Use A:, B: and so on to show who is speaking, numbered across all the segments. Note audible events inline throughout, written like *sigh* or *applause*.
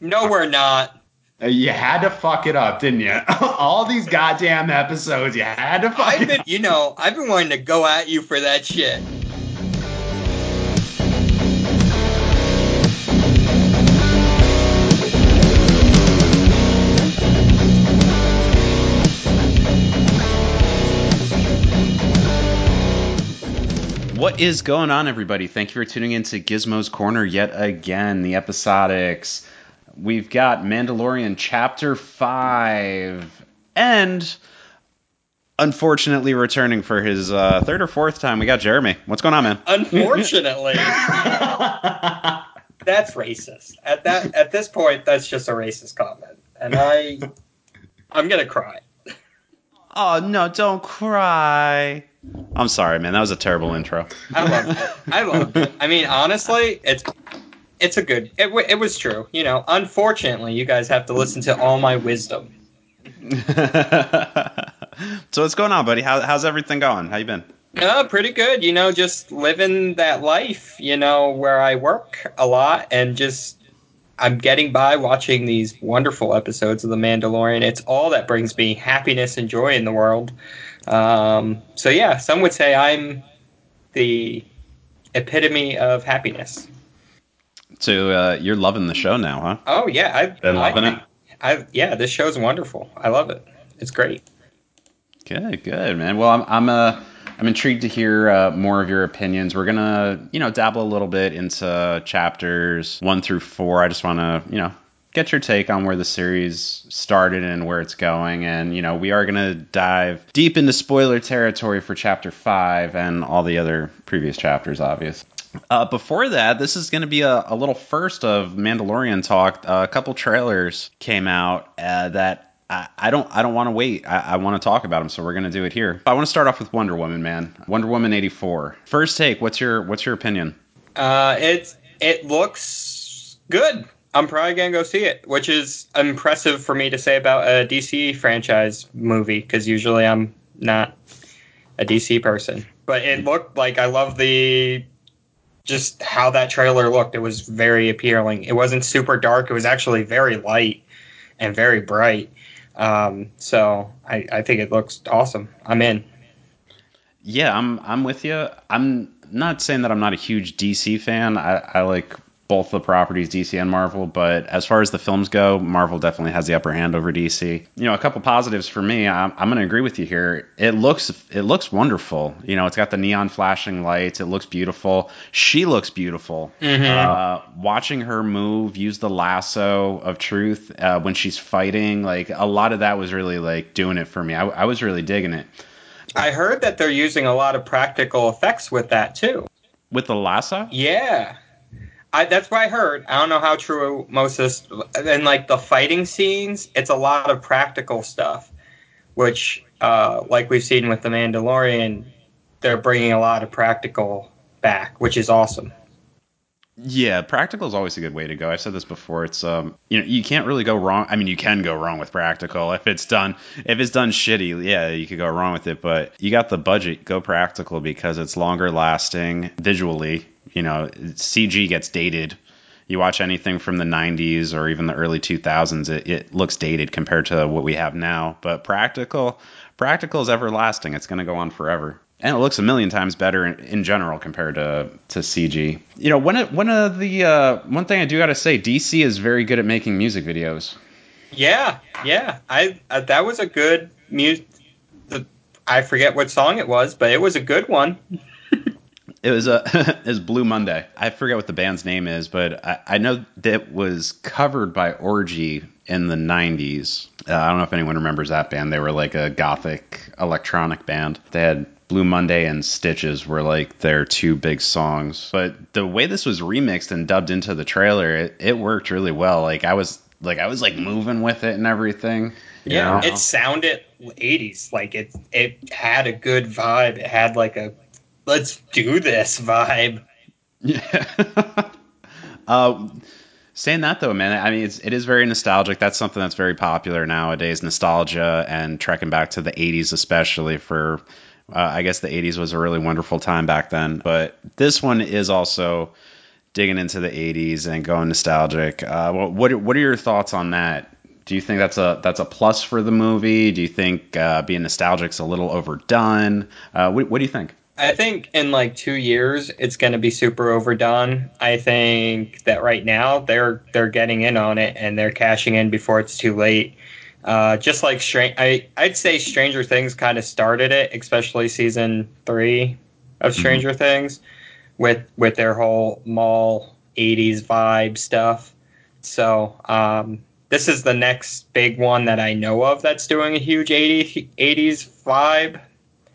A: No, we're not.
B: Uh, You had to fuck it up, didn't you? *laughs* All these goddamn episodes, you had to fuck
A: I've
B: it
A: been,
B: up.
A: you know, I've been wanting to go at you for that shit.
C: What is going on, everybody? Thank you for tuning in to Gizmo's Corner yet again, the episodics. We've got Mandalorian Chapter 5, and unfortunately returning for his uh, third or fourth time, we got Jeremy. What's going on, man?
A: Unfortunately, *laughs* that's racist. At that, at this point, that's just a racist comment, and I, I'm gonna cry.
C: Oh, no, don't cry. I'm sorry, man. That was a terrible intro.
A: I loved it. I loved it. I mean, honestly, it's it's a good. It, it was true. You know, unfortunately, you guys have to listen to all my wisdom. *laughs*
C: so what's going on, buddy? How, how's everything going? How you been?
A: Uh, pretty good. You know, just living that life. You know, where I work a lot and just I'm getting by watching these wonderful episodes of The Mandalorian. It's all that brings me happiness and joy in the world. Um, so yeah, some would say I'm the epitome of happiness.
C: So uh, you're loving the show now, huh?
A: Oh yeah, I've
C: Been loving
A: I,
C: it?
A: I yeah, this show's wonderful. I love it. It's great.
C: Good, good, man. Well, I'm I'm uh, I'm intrigued to hear uh, more of your opinions. We're gonna, you know, dabble a little bit into chapters one through four. I just want to, you know, get your take on where the series started and where it's going. And you know, we are gonna dive deep into spoiler territory for chapter five and all the other previous chapters, obvious. Uh, before that, this is going to be a, a little first of Mandalorian talk. Uh, a couple trailers came out uh, that I, I don't I don't want to wait. I, I want to talk about them, so we're going to do it here. I want to start off with Wonder Woman, man. Wonder Woman eighty four. First take. What's your What's your opinion?
A: Uh, it it looks good. I'm probably gonna go see it, which is impressive for me to say about a DC franchise movie because usually I'm not a DC person. But it looked like I love the just how that trailer looked. It was very appealing. It wasn't super dark. It was actually very light and very bright. Um, so I, I think it looks awesome. I'm in.
C: Yeah, I'm I'm with you. I'm not saying that I'm not a huge DC fan. I, I like both the properties, DC and Marvel, but as far as the films go, Marvel definitely has the upper hand over DC. You know, a couple positives for me. I'm, I'm going to agree with you here. It looks it looks wonderful. You know, it's got the neon flashing lights. It looks beautiful. She looks beautiful. Uh, watching her move, use the lasso of truth uh, when she's fighting, like a lot of that was really like doing it for me. I, I was really digging it.
A: I heard that they're using a lot of practical effects with that too.
C: With the lasso,
A: Yeah. I, that's what I heard. I don't know how true most of this. And like the fighting scenes, it's a lot of practical stuff, which, uh, like we've seen with the Mandalorian, they're bringing a lot of practical back, which is awesome.
C: Yeah, practical is always a good way to go. I've said this before. It's um, you know, you can't really go wrong. I mean, you can go wrong with practical if it's done if it's done shitty. Yeah, you could go wrong with it, but you got the budget. Go practical because it's longer lasting visually. You know, CG gets dated. You watch anything from the 90s or even the early 2000s, it, it looks dated compared to what we have now. But practical, practical is everlasting. It's going to go on forever and it looks a million times better in, in general compared to, to CG. You know, one one of the uh, one thing I do got to say, DC is very good at making music videos.
A: Yeah, yeah. I uh, that was a good music. I forget what song it was, but it was a good one.
C: It was a *laughs* it was Blue Monday. I forget what the band's name is, but I, I know that was covered by Orgy in the '90s. Uh, I don't know if anyone remembers that band. They were like a gothic electronic band. They had Blue Monday and Stitches were like their two big songs. But the way this was remixed and dubbed into the trailer, it, it worked really well. Like I was like I was like moving with it and everything. you
A: Yeah,
C: know?
A: it sounded 80s. Like it it had a good vibe. It had like a let's do this vibe.
C: Yeah. *laughs* uh, saying that though, man, I mean, it's, it is very nostalgic. That's something that's very popular nowadays. Nostalgia and trekking back to the '80s, especially for, uh, I guess the '80s was a really wonderful time back then. But this one is also digging into the '80s and going nostalgic. Uh, what what are- your thoughts on that? Do you think that's a that's a plus for the movie? Do you think uh, being nostalgic's a little overdone? Uh, what, what do you think?
A: I think in like two years it's going to be super overdone. I think that right now they're they're getting in on it and they're cashing in before it's too late. Uh, just like Str- I I'd say Stranger Things kind of started it, especially season three of Stranger Things, with with their whole mall '80s vibe stuff. So um, this is the next big one that I know of that's doing a huge 80, 80s vibe.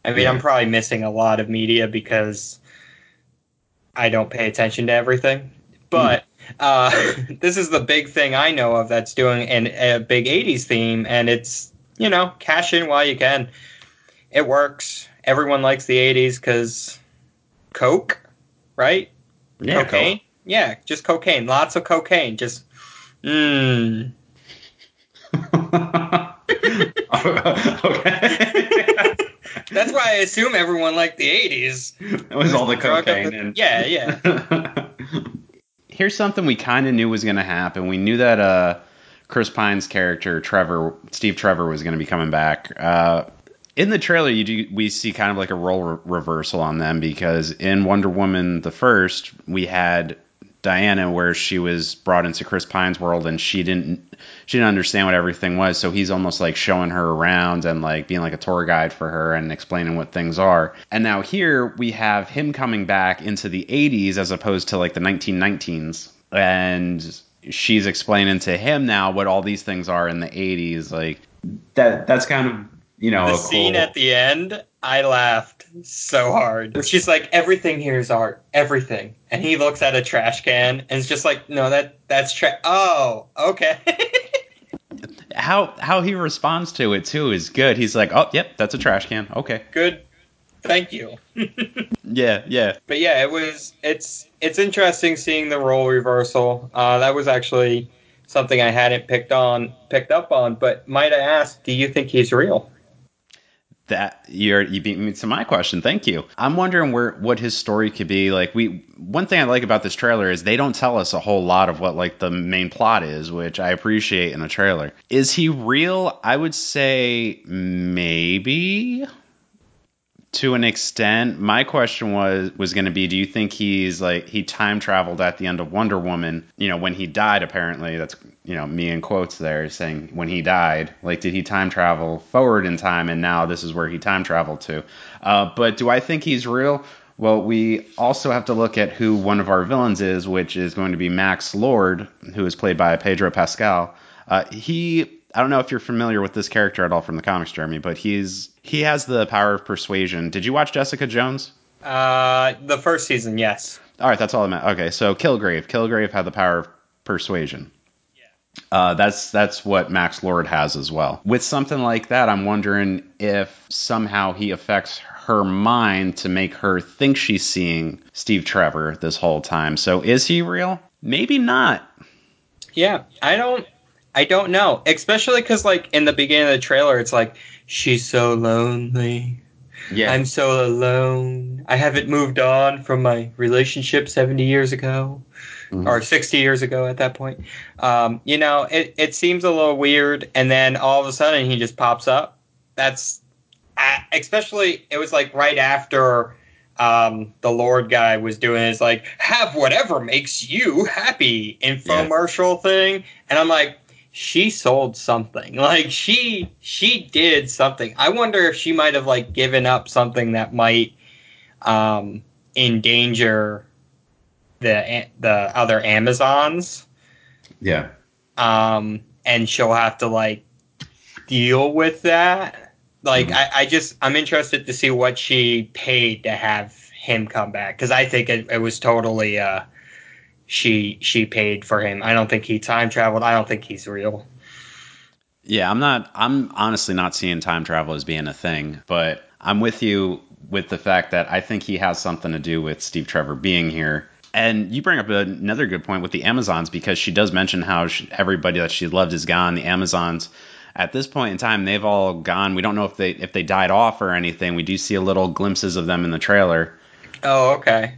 A: I mean,
C: Yeah.
A: I'm probably missing a lot of media because I don't pay attention to everything. But uh, *laughs* this is the big thing I know of that's doing an, a big 80s theme, and it's, you know, cash in while you can. It works. Everyone likes the 80s because Coke, right? Yeah, cocaine? Yeah, just cocaine. Lots of cocaine. Just, mmm. *laughs* *laughs* *laughs*
C: okay.
A: That's why I assume everyone liked the 80s.
C: It was all the
A: Drunk
C: cocaine
A: the-
C: and
A: Yeah, yeah. *laughs*
C: Here's something we kind of knew was going to happen. We knew that uh, Chris Pine's character Trevor, Steve Trevor, was going to be coming back. Uh, in the trailer, you do we see kind of like a role re- reversal on them because in Wonder Woman the first, we had Diana where she was brought into Chris Pine's world and she didn't she didn't understand what everything was, so he's almost like showing her around and like being like a tour guide for her and explaining what things are. And now here we have him coming back into the 80s as opposed to like the 1919s and she's explaining to him now what all these things are in the 80s like that that's kind of you know
A: the
C: a
A: scene
C: cool-
A: at the end, I laughed so hard. She's like, everything here is art, everything. And he looks at a trash can and is just like, no, that that's trash. Oh, okay. *laughs*
C: how how he responds to it too is good. He's like, "Oh, yep, that's a trash can." Okay.
A: Good. Thank you. *laughs*
C: Yeah, yeah.
A: but yeah, it was it's it's interesting seeing the role reversal. Uh, that was actually something I hadn't picked on picked up on. But might I ask, do you think he's real?
C: That you're you beat me to my question. Thank you. I'm wondering where what his story could be. Like we one thing I like about this trailer is they don't tell us a whole lot of what like the main plot is, which I appreciate in a trailer. Is he real? I would say maybe to an extent. My question was was going to be do you think he's like he time traveled at the end of Wonder Woman, you know, when he died apparently. That's you know, me in quotes there saying when he died, like did he time travel forward in time and now this is where he time traveled to. Uh, but do I think he's real? Well, we also have to look at who one of our villains is, which is going to be Max Lord, who is played by Pedro Pascal. Uh, he, I don't know if you're familiar with this character at all from the comics, Jeremy, but he's he has the power of persuasion. Did you watch Jessica Jones?
A: Uh, the first season, yes.
C: All right, that's all I meant. Okay, so Kilgrave, Kilgrave had the power of persuasion. Uh, that's that's what Max Lord has as well. With something like that, I'm wondering if somehow he affects her mind to make her think she's seeing Steve Trevor this whole time. So is he real? Maybe not.
A: Yeah, I don't, I don't know. Especially because, like, in the beginning of the trailer, it's like she's so lonely.
C: Yeah.
A: I'm so alone. I haven't moved on from my relationship 70 years ago,
C: Mhm.
A: or 60 years ago at that point. Um, you know, it, it seems a little weird, and then all of a sudden he just pops up. That's, especially, it was like right after um, the Lord guy was doing his, like, have whatever makes you happy infomercial thing. And I'm like, she sold something. *laughs* Like she she did something. I wonder if she might have like given up something that might um, endanger the the other Amazons.
B: Yeah.
A: Um, and she'll have to like deal with that. Like
C: Mhm.
A: I, I just I'm interested to see what she paid to have him come back because I think it, it was totally uh she she paid for him. I don't think he time traveled. I don't think he's real.
C: Yeah, I'm not. I'm honestly not seeing time travel as being a thing, but I'm with you with the fact that I think he has something to do with Steve Trevor being here. And you bring up another good point with the Amazons because she does mention how she, everybody that she loved is gone. The Amazons, at this point in time, they've all gone. We don't know if they if they died off or anything. We do see a little glimpses of them in the trailer,
A: Oh, okay.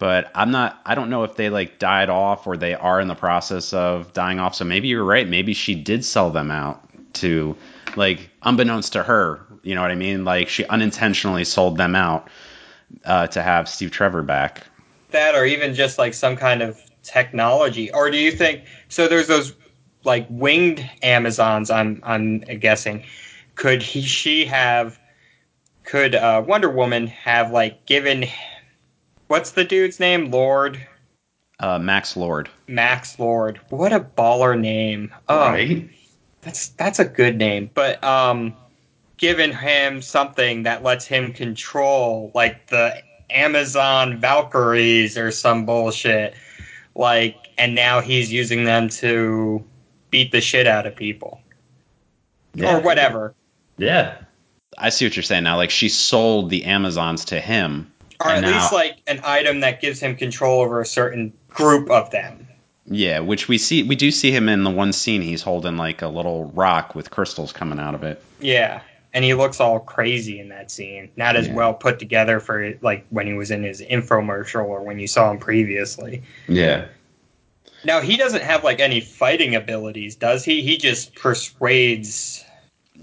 C: But I'm not. I don't know if they like died off or they are in the process of dying off. So maybe you're right. Maybe she did sell them out to, like, unbeknownst to her. You know what I mean? Like she unintentionally sold them out uh, to have Steve Trevor back.
A: That or even just like some kind of technology, or do you think so? There's those like winged Amazons. I'm I'm guessing. Could he she have? Could uh, Wonder Woman have like given? What's the dude's name? Lord
C: Uh, Max Lord.
A: Max Lord. What a baller name. Oh,
B: Right?
A: that's that's a good name. But um, given him something that lets him control like the Amazon Valkyries or some bullshit, like, and now he's using them to beat the shit out of people
B: Yeah.
A: or whatever,
B: Yeah.
C: I see what you're saying now. Like she sold the Amazons to him.
A: Or at
C: now-
A: least like an item that gives him control over a certain group of them.
C: Yeah, which we see. We do see him in the one scene. He's holding like a little rock with crystals coming out of it.
A: Yeah. And he looks all crazy in that scene. Not as
C: Yeah.
A: well put together for like when he was in his infomercial or when you saw him previously.
B: Yeah.
A: Now he doesn't have like any fighting abilities, does he? He just persuades.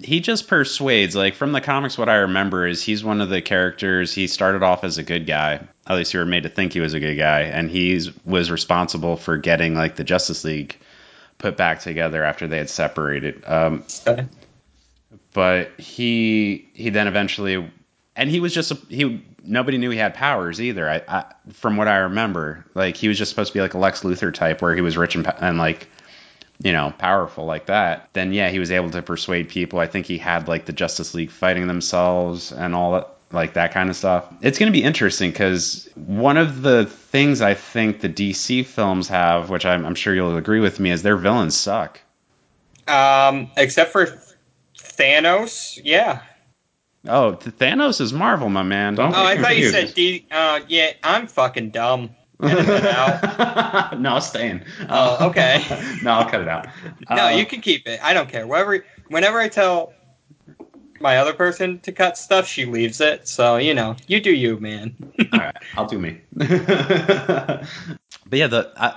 C: He just persuades like from the comics what i remember is he's one of the characters he started off as a good guy at least you were made to think he was a good guy and he was responsible for getting like the justice league put back together after they had separated um, but he he then eventually and he was just a, he nobody knew he had powers either I, I from what i remember like he was just supposed to be like a lex luthor type where he was rich and, and like you know, powerful like that, then yeah, he was able to persuade people. I think he had like the Justice League fighting themselves and all that, like that kind of stuff. It's going to be interesting because one of the things I think the DC films have, which I'm, I'm sure you'll agree with me, is their villains suck.
A: Um, except for Thanos, yeah.
C: Oh, Thanos is Marvel, my man.
B: Don't-
A: Oh, I thought you said D. Uh, yeah, I'm fucking dumb. Edit it out. *laughs*
B: no, it's staying.
A: Oh, okay. *laughs*
B: no, I'll cut it out.
A: No,
B: Uh,
A: you can keep it. I don't care. Whenever, whenever I tell my other person to cut stuff, she leaves it. So you know, you do you, man. *laughs*
B: All right, I'll do me.
C: But yeah, the uh,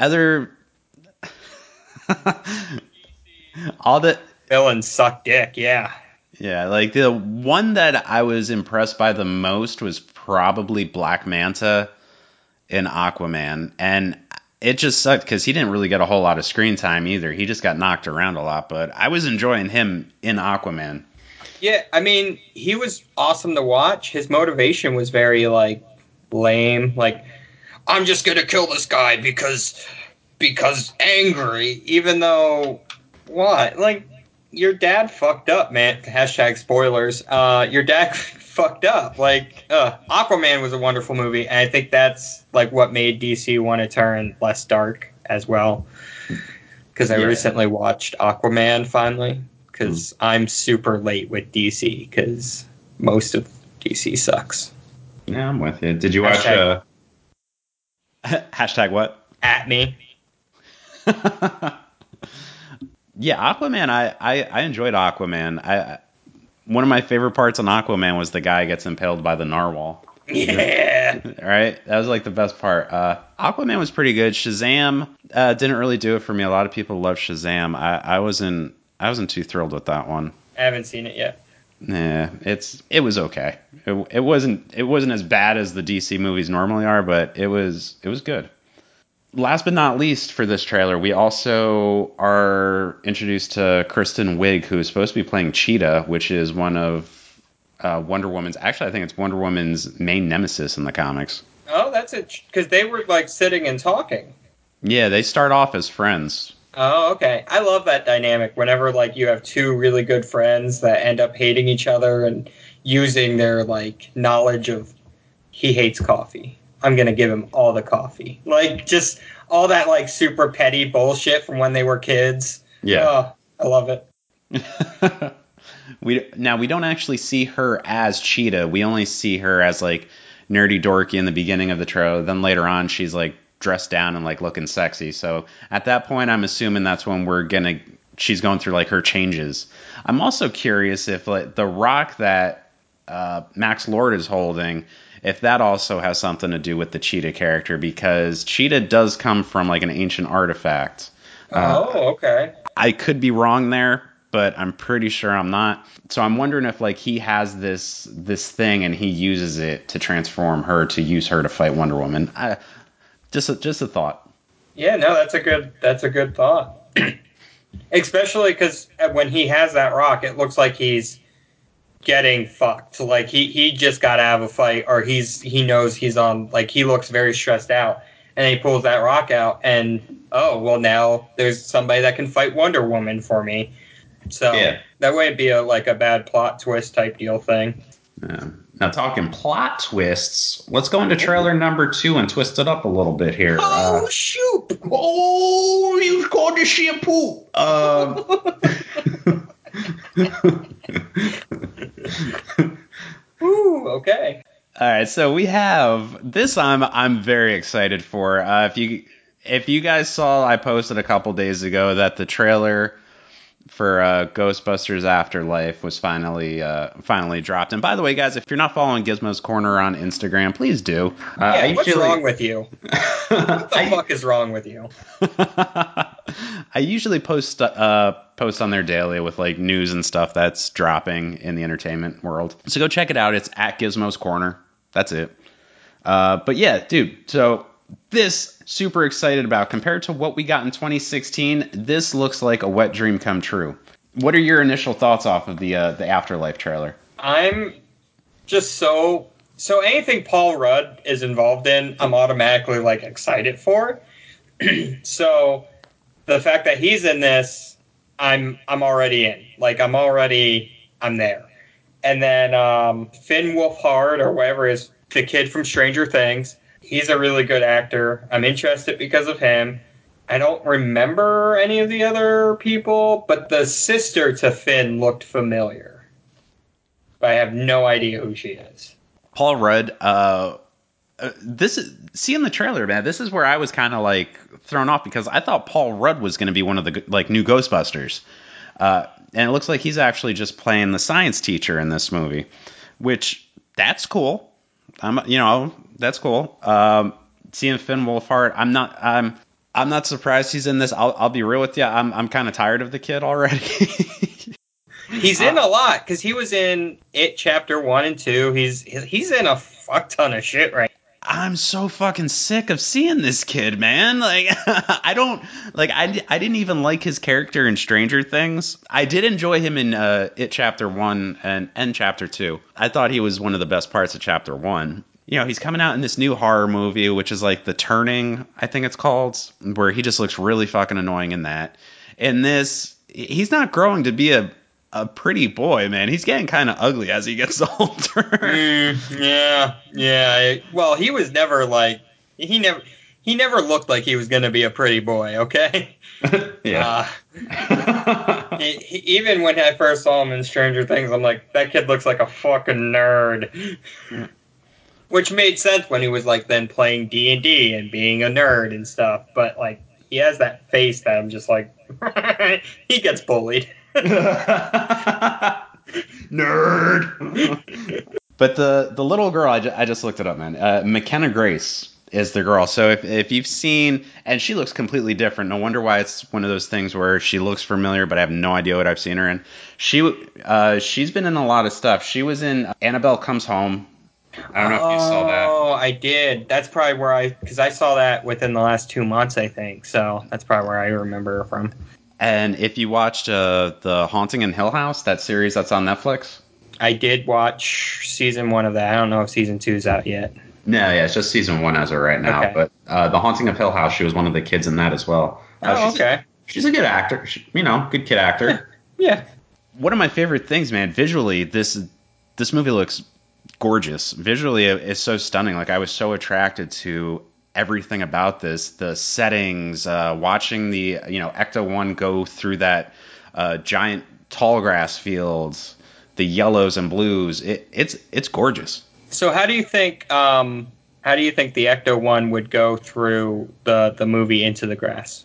C: other all the
A: Villains suck dick. Yeah.
C: Yeah, like the one that I was impressed by the most was probably Black Manta in Aquaman, and it just sucked because he didn't really get a whole lot of screen time either. He just got knocked around a lot, but I was enjoying him in Aquaman.
A: Yeah, I mean, he was awesome to watch. His motivation was very like lame. Like, I'm just gonna kill this guy because because angry. Even though what? Like, your dad fucked up, man. Hashtag spoilers. Uh, your dad *laughs* fucked up. Like, uh, Aquaman was a wonderful movie, and I think that's like what made DC want to turn less dark as well. Because I
B: Yeah.
A: recently watched Aquaman finally. Because I'm super late with DC. Because most of DC sucks.
B: yeah, I'm with you. Did you watch?
A: Hashtag-
B: Uh, *laughs*
C: Hashtag what?
A: At me. *laughs*
C: yeah, Aquaman. I, I I enjoyed Aquaman. I one of my favorite parts on Aquaman was the guy gets impaled by the narwhal.
A: Yeah. *laughs*
C: right? That was like the best part. Uh, Aquaman was pretty good. Shazam uh, didn't really do it for me. A lot of people love Shazam. I, I wasn't. I wasn't too thrilled with that one.
A: I haven't seen it yet.
C: Nah, it's it was okay. It, it wasn't it wasn't as bad as the DC movies normally are, but it was it was good. Last but not least for this trailer, we also are introduced to Kristen Wiig, who is supposed to be playing Cheetah, which is one of uh, Wonder Woman's. Actually, I think it's Wonder Woman's main nemesis in the comics.
A: Oh, that's it. Because they were like sitting and talking.
C: Yeah, they start off as friends.
A: Oh, okay. I love that dynamic. Whenever like you have two really good friends that end up hating each other and using their like knowledge of he hates coffee. I'm gonna give him all the coffee. Like just all that like super petty bullshit from when they were kids.
B: yeah.
A: Oh, I love it. *laughs*
C: we now we don't actually see her as Cheetah. We only see her as like nerdy dorky in the beginning of the trailer. Then later on, she's like dressed down and like looking sexy. So at that point, I'm assuming that's when we're gonna she's going through like her changes. I'm also curious if like the rock that uh, Max Lord is holding if that also has something to do with the Cheetah character because Cheetah does come from like an ancient artifact. Uh,
A: oh, okay.
C: I could be wrong there, but I'm pretty sure I'm not. So I'm wondering if like he has this this thing and he uses it to transform her to use her to fight Wonder Woman. I, just a, just a thought.
A: Yeah, no, that's a good that's a good thought. *clears throat* Especially because when he has that rock, it looks like he's getting fucked. Like he he just got out of a fight, or he's he knows he's on. Like he looks very stressed out, and he pulls that rock out, and oh well, now there's somebody that can fight Wonder Woman for me. So
B: Yeah.
A: that wouldn't be a like a bad plot twist type deal thing.
B: Yeah. Now talking plot twists, let's go into trailer number two and twist it up a little bit here. Uh,
A: shoot!
B: oh, you called the shampoo. Uh, *laughs* *laughs*
A: Ooh, okay.
C: All right, so we have this. I'm I'm very excited for. Uh, if you if you guys saw, I posted a couple days ago that the trailer for uh, Ghostbusters Afterlife was finally uh, finally dropped. And by the way, guys, if you're not following Gizmo's Corner on Instagram, please do.
B: uh, I
A: Yeah, what's
B: usually-
A: wrong with you? *laughs* What the
B: I-
A: fuck is wrong with you? *laughs*
C: I usually post uh, post on there daily with like news and stuff that's dropping in the entertainment world. So go check it out. It's at Gizmo's Corner. That's it. Uh, but yeah, dude. So this super excited about compared to what we got in 2016. This looks like a wet dream come true. What are your initial thoughts off of the uh, the Afterlife trailer?
A: I'm just so so anything Paul Rudd is involved in, I'm automatically like excited for. *clears throat* so the fact that he's in this, I'm I'm already in. Like I'm already I'm there. And then um, Finn Wolfhard or whatever is the kid from Stranger Things. He's a really good actor. I'm interested because of him. I don't remember any of the other people, but the sister to Finn looked familiar but I have no idea who she is.
C: Paul Rudd. Uh, uh, this is seeing the trailer, man. This is where I was kind of like thrown off because I thought Paul Rudd was going to be one of the like new Ghostbusters, uh, and it looks like he's actually just playing the science teacher in this movie, which that's cool. I'm you know that's cool. Um, seeing Finn Wolfhard, I'm not I'm I'm not surprised he's in this. I'll I'll be real with you. I'm I'm kind of tired of the kid already. *laughs*
A: He's in a lot because he was in It Chapter One and Two. He's he's in a fuck ton of shit right.
C: I'm so fucking sick of seeing this kid, man. *laughs* Like, I don't like. I, I didn't even like his character in Stranger Things. I did enjoy him in uh, It Chapter One and and Chapter Two. I thought he was one of the best parts of Chapter One. You know, he's coming out in this new horror movie, which is like The Turning, I think it's called, where he just looks really fucking annoying in that. In this, he's not growing to be a a pretty boy, man. He's getting kind of ugly as he gets *laughs* older.
A: Mm, yeah, yeah. Well, he was never like he never he never looked like he was gonna be a pretty boy. Okay. *laughs*
B: yeah.
A: Uh, *laughs* he, he, even when I first saw him in Stranger Things, I'm like, that kid looks like a fucking nerd. Which made sense when he was like then playing D and D and being a nerd and stuff. But like, he has that face that I'm just like, he gets bullied.
B: Nerd.
C: But the the little girl, I, ju- I just looked it up, man. Uh, McKenna Grace is the girl. So if, if you've seen, and she looks completely different. No wonder why it's one of those things where she looks familiar, but I have no idea what I've seen her in. She uh, she's been in a lot of stuff. She was in Annabelle Comes Home. I don't know if you saw that.
A: Oh, I did. That's probably where I because I saw that within the last two months, I think. So that's probably where I remember her from.
C: And if you watched uh, the Haunting in Hill House, that series that's on Netflix,
A: I did watch season one of that. I don't know if season two's out yet.
B: No, yeah, it's just season one as of right now.
A: Okay.
B: But uh, The Haunting of Hill House, she was one of the kids in that as well. Uh,
A: Oh,
B: she's,
A: okay.
B: She's a good actor. She, you know, good kid actor. *laughs*
A: Yeah.
C: one of my favorite things, man. Visually, this this movie looks gorgeous. Visually, it's so stunning. Like I was so attracted to everything about this, the settings, uh, watching the you know Ecto One go through that uh, giant tall grass fields, the yellows and blues. It, it's it's gorgeous.
A: So how do you think um how do you think the Ecto one would go through the the movie Into the Grass?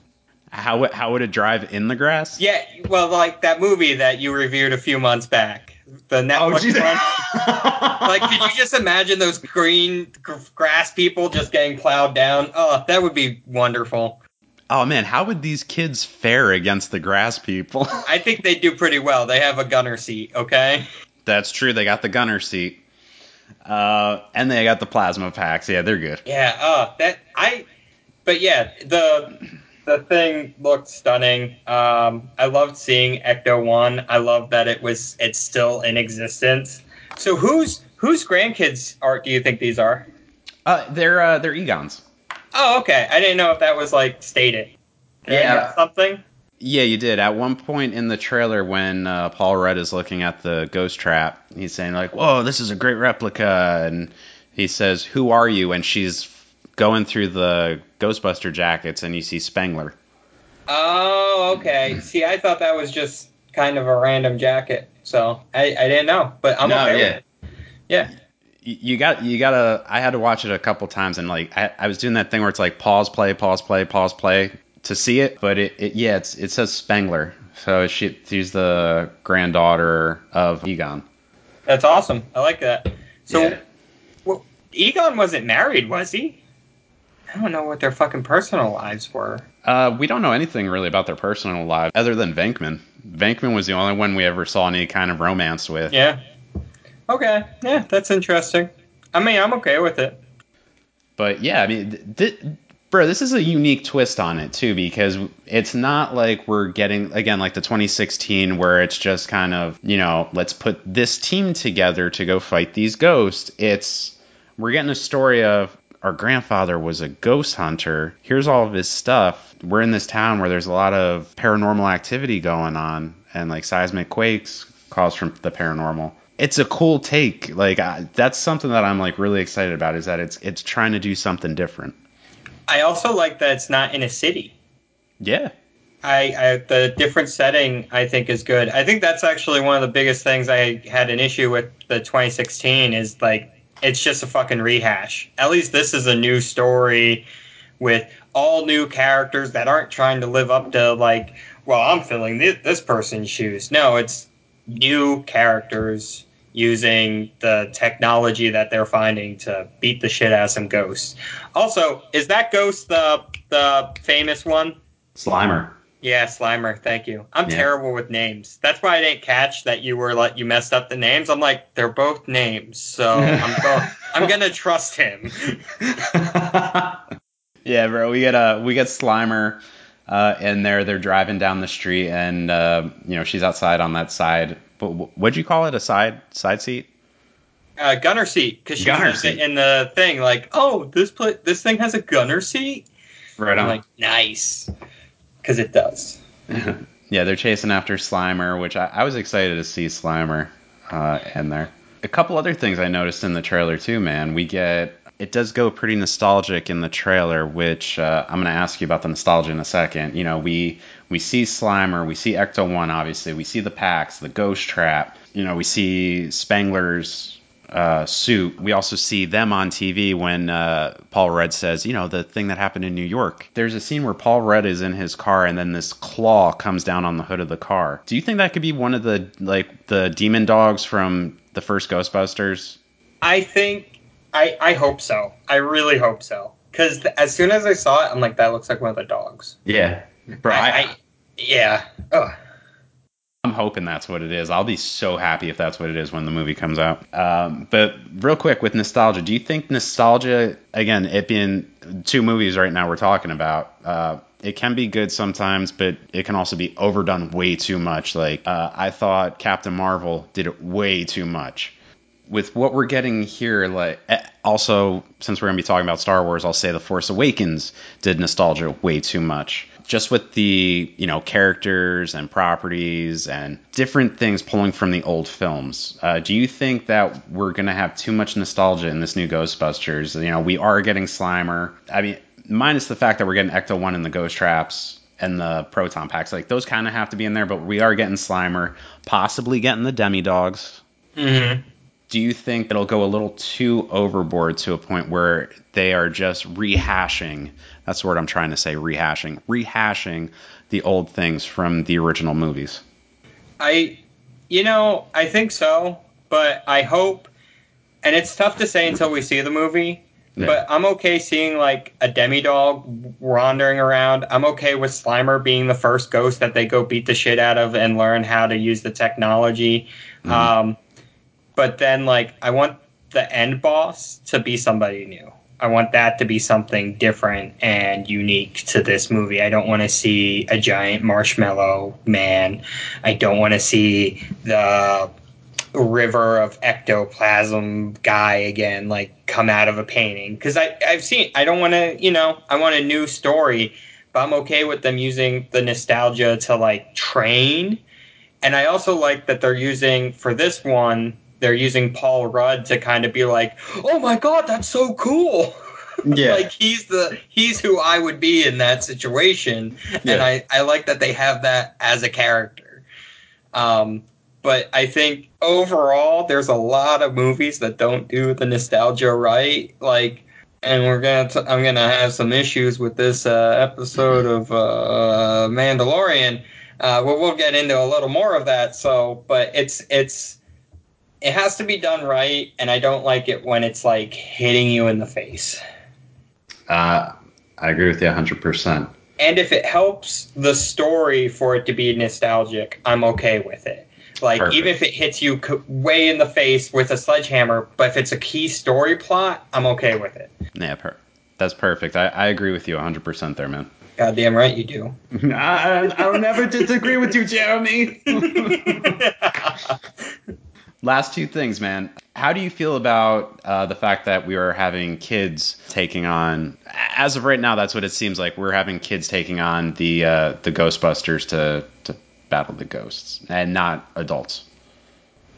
C: How how would it drive in the grass?
A: Yeah, well, like that movie that you reviewed a few months back, the Netflix
B: Oh,
A: one. *laughs* Like, could you just imagine those green gr- grass people just getting plowed down? Oh, that would be wonderful.
C: Oh man, how would these kids fare against the grass people? *laughs*
A: I think they do pretty well. They have a gunner seat, okay?
C: That's true. They got the gunner seat. Uh, and they got the plasma packs. Yeah, they're good.
A: Yeah, uh, that I. But yeah, the the thing looked stunning. Um, I loved seeing Ecto One. I love that it was it's still in existence. So whose whose grandkids art do you think these are?
C: Uh, they're uh, they're Egons.
A: Oh, okay. I didn't know if that was like stated. Did
C: Yeah.
A: something.
C: Yeah, you did. At one point in the trailer, when uh, Paul Rudd is looking at the ghost trap, he's saying like, "Whoa, this is a great replica," and he says, "Who are you?" And she's going through the Ghostbuster jackets, and you see Spengler.
A: Oh, okay. See, I thought that was just kind of a random jacket, so I, I didn't know. But I'm
C: No,
A: okay
C: yeah.
A: with it. Yeah.
C: You got you gotta. I had to watch it a couple times, and like I, I was doing that thing where it's like pause, play, pause, play, pause, play to see it. But it, it yeah, it's it says Spengler, so she she's the granddaughter of Egon.
A: That's awesome. I like that. So,
C: Yeah.
A: well, Egon wasn't married, was he? I don't know what their fucking personal lives were.
C: Uh, we don't know anything really about their personal lives other than Venkman. Venkman was the only one we ever saw any kind of romance with.
A: Yeah. Okay. Yeah, that's interesting. I mean, I'm okay with it.
C: But yeah, I mean, th- th- bro, this is a unique twist on it too because it's not like we're getting again like the 2016 where it's just kind of you know let's put this team together to go fight these ghosts. It's we're getting a story of our grandfather was a ghost hunter. Here's all of his stuff. We're in this town where there's a lot of paranormal activity going on and like seismic quakes caused from the paranormal. It's a cool take. Like I, that's something that I'm like really excited about is that it's it's trying to do something different.
A: I also like that it's not in a city.
C: Yeah.
A: I, I the different setting I think is good. I think that's actually one of the biggest things I had an issue with the 2016 is like it's just a fucking rehash. At least this is a new story with all new characters that aren't trying to live up to like, well, I'm filling this, this person's shoes. No, it's new characters using the technology that they're finding to beat the shit out of some ghosts. Also, is that ghost the the famous one?
B: Slimer.
A: Yeah, Slimer. Thank you. I'm
C: Yeah.
A: terrible with names. That's why I didn't catch that you were like you messed up the names. I'm like they're both names, so *laughs* I'm going. I'm gonna trust him. *laughs*
C: Yeah, bro. We get uh we get Slimer uh in there. They're driving down the street and uh you know, she's outside on that side. But wh- what'd you call it? A side side seat?
A: Uh, gunner seat because she
C: Gunner seat.
A: in the thing like, oh, this pla- this thing has a gunner seat.
C: Right
A: I'm like, nice, because it does. *laughs*
C: Yeah, they're chasing after Slimer, which I, I was excited to see Slimer uh, in there. A couple other things I noticed in the trailer too, man. We get it does go pretty nostalgic in the trailer, which uh, I'm going to ask you about the nostalgia in a second. You know, we we see Slimer, we see Ecto One, obviously, we see the packs, the Ghost Trap. You know, we see Spengler's uh, suit. We also see them on TV when uh, Paul Rudd says, you know, the thing that happened in New York. There's a scene where Paul Rudd is in his car and then this claw comes down on the hood of the car. Do you think that could be one of the like the demon dogs from the first Ghostbusters?
A: I think I I hope so. I really hope so. Because as soon as I saw it, I'm like, that looks like one of the dogs.
B: yeah. Bro,
A: I,
B: I,
A: I yeah. Ugh.
C: I'm hoping that's what it is. I'll be so happy if that's what it is when the movie comes out. Um, but real quick with nostalgia, do you think nostalgia, again, it being two movies right now we're talking about, uh, it can be good sometimes, but it can also be overdone way too much. Like uh, I thought Captain Marvel did it way too much. With what we're getting here, like eh, also since we're gonna be talking about Star Wars, I'll say The Force Awakens did nostalgia way too much. Just with the you know characters and properties and different things pulling from the old films. Uh, do you think that we're gonna have too much nostalgia in this new Ghostbusters? You know, we are getting Slimer. I mean, minus the fact that we're getting Ecto One and the Ghost Traps and the proton packs, like those kind of have to be in there. But we are getting Slimer, possibly getting the Demi Dogs.
A: Mm-hmm.
C: Do you think it'll go a little too overboard to a point where they are just rehashing? That's the word I'm trying to say. Rehashing, rehashing the old things from the original movies.
A: I You know, I think so, but I hope, and it's tough to say until we see the movie.
C: Yeah.
A: But I'm okay seeing like a demi dog wandering around. I'm okay with Slimer being the first ghost that they go beat the shit out of and learn how to use the technology.
C: Mhm.
A: Um, but then like I want the end boss to be somebody new. I want that to be something different and unique to this movie. I don't want to see a giant marshmallow man. I don't want to see the river of ectoplasm guy again, like come out of a painting. Because I've seen. I don't want to. You know, I want a new story, but I'm okay with them using the nostalgia to like train. And I also like that they're using for this one. They're using Paul Rudd to kind of be like, "Oh my god, that's so cool!" *laughs*
B: Yeah.
A: like he's the he's who I would be in that situation, and I I like that they have that as a character. Um, but I think overall, there's a lot of movies that don't do the nostalgia right. Like, and we're gonna t- I'm gonna have some issues with this uh, episode of uh, Mandalorian. Uh, well, we'll get into a little more of that. So, but it's it's it has to be done right, and I don't like it when it's like hitting you in the face.
B: Uh, I agree with you 100%.
A: And if it helps the story for it to be nostalgic, I'm okay with it. Like
B: Perfect.
A: even if it hits you c- way in the face with a sledgehammer, but if it's a key story plot, I'm okay with it.
C: Yeah, per- that's perfect. I, I agree with you 100% there, man.
A: Goddamn right you do. *laughs*
B: I, I'll never disagree with you, Jeremy. *laughs* *laughs*
C: Last two things, man. How do you feel about uh, the fact that we are having kids taking on? As of right now, that's what it seems like. We're having kids taking on the uh, the Ghostbusters to to battle the ghosts, and not adults.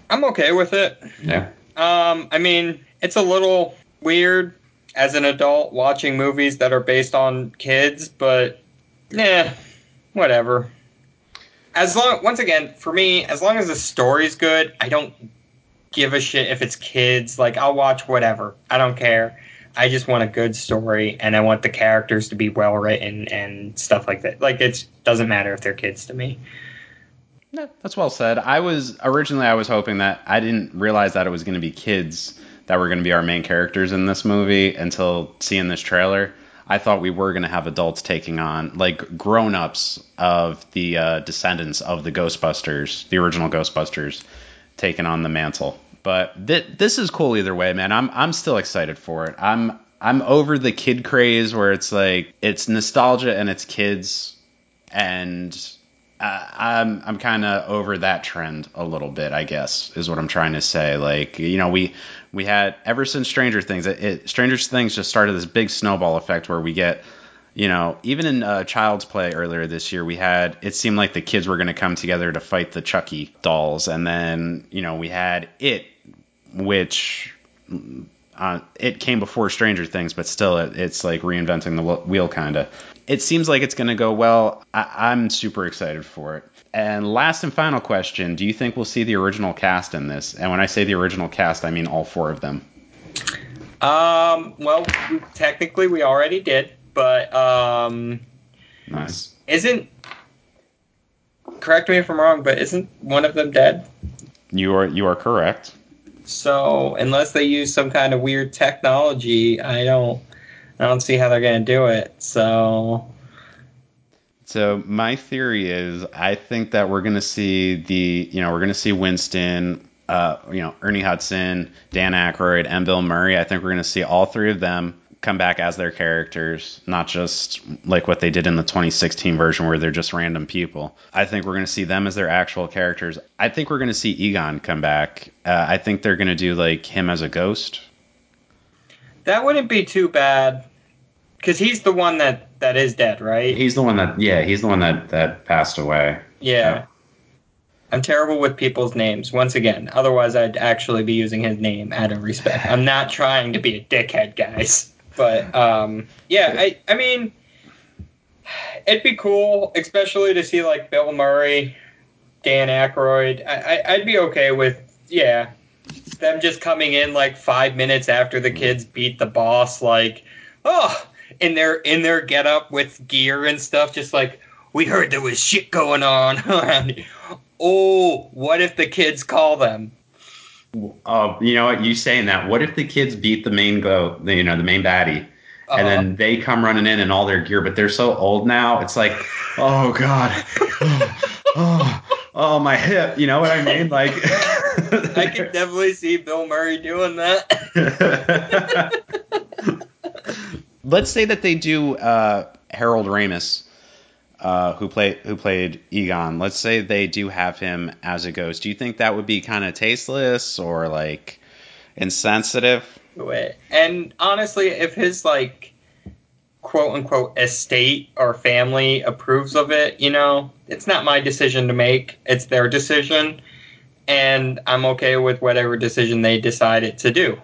A: I'm okay with it.
B: yeah.
A: Um, I mean, it's a little weird as an adult watching movies that are based on kids, but yeah, whatever. As long, once again, for me, as long as the story's good, I don't give a shit if it's kids. Like, I'll watch whatever. I don't care. I just want a good story, and I want the characters to be well written and stuff like that. Like, it doesn't matter if they're kids to me.
C: No, that's well said. I was originally I was hoping that I didn't realize that it was going to be kids that were going to be our main characters in this movie until seeing this trailer. I thought we were going to have adults taking on like grown-ups of the uh, descendants of the Ghostbusters, the original Ghostbusters, taking on the mantle. But th- this is cool either way, man. I'm I'm still excited for it. I'm I'm over the kid craze where it's like it's nostalgia and it's kids and uh, I'm I'm kind of over that trend a little bit, I guess, is what I'm trying to say. Like, you know, we we had ever since Stranger Things, it, it Stranger Things just started this big snowball effect where we get, you know, even in uh, Child's Play earlier this year, we had it seemed like the kids were going to come together to fight the Chucky dolls, and then you know we had it, which. Uh, it came before Stranger Things, but still, it, it's like reinventing the wheel, kind of it seems like it's going to go well. I- I'm super excited for it. And last and final question Do you think we'll see the original cast in this? And when I say the original cast, I mean all four of them.
A: Um, well, technically we already did, but um,
C: Nice.
A: isn't correct me if I'm wrong, but isn't one of them dead?
C: You are you are correct.
A: So unless they use some kind of weird technology, I don't I don't see how they're gonna do it. So
C: So my theory is, I think that we're going to see the, you know, we're going to see Winston, uh, you know, Ernie Hudson, Dan Aykroyd, and Bill Murray. I think we're going to see all three of them come back as their characters, not just like what they did in the 2016 version where they're just random people. I think we're going to see them as their actual characters. I think we're going to see Egon come back. Uh, I think they're going to do like him as a ghost.
A: that wouldn't be too bad. Because he's the one that, that is dead, right?
B: He's the one that, yeah, he's the one that, that passed away.
A: Yeah.
B: Yeah.
A: I'm terrible with people's names. Once again, otherwise I'd actually be using his name out of respect. I'm not trying to be a dickhead, guys. But um, yeah, I I mean, it'd be cool, especially to see like Bill Murray, Dan Aykroyd. I, I I'd be okay with yeah, them just coming in like five minutes after the kids beat the boss, like oh, in their in their getup with gear and stuff, just like we heard there was shit going on. *laughs* Oh, what if the kids call them?
B: Oh, you know what? You saying that? What if the kids beat the main go, you know, the main baddie,
A: Uh-huh.
B: and then they come running in in all their gear, but they're so old now. It's like, oh god, oh, *laughs* oh, oh, my hip. You know what I mean? Like, *laughs*
A: I can definitely see Bill Murray doing that. *laughs*
C: Let's say that they do uh, Harold Ramis, uh, who played who played Egon. Let's say they do have him as a ghost. Do you think that would be kind of tasteless or like insensitive?
A: And honestly, if his like quote unquote estate or family approves of it, you know, it's not my decision to make. It's their decision. And I'm okay with whatever decision they decided to do.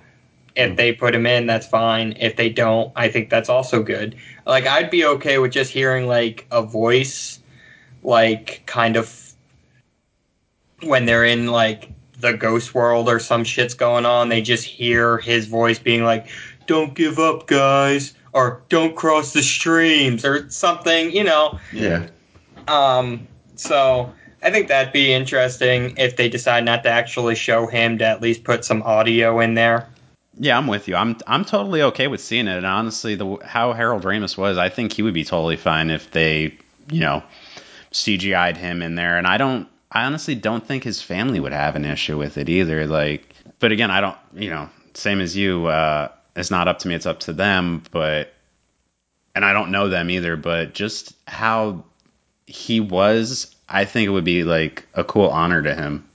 A: If they put him in, that's fine. If they don't, I think that's also good. Like I'd be okay with just hearing like a voice like kind of when they're in like the ghost world or some shit's going on, they just hear his voice being like, "Don't give up, guys," or "Don't cross the streams," or something, you know.
B: yeah.
A: Um, so I think that'd be interesting if they decide not to actually show him to at least put some audio in there.
C: Yeah, I'm with you. I'm I'm totally okay with seeing it. And honestly, the how Harold Ramis was, I think he would be totally fine if they, you know, CGI'd him in there. And I don't, I honestly don't think his family would have an issue with it either. Like, but again, I don't, you know, same as you. Uh, it's not up to me; it's up to them. But, and I don't know them either. But just how he was, I think it would be like a cool honor to him.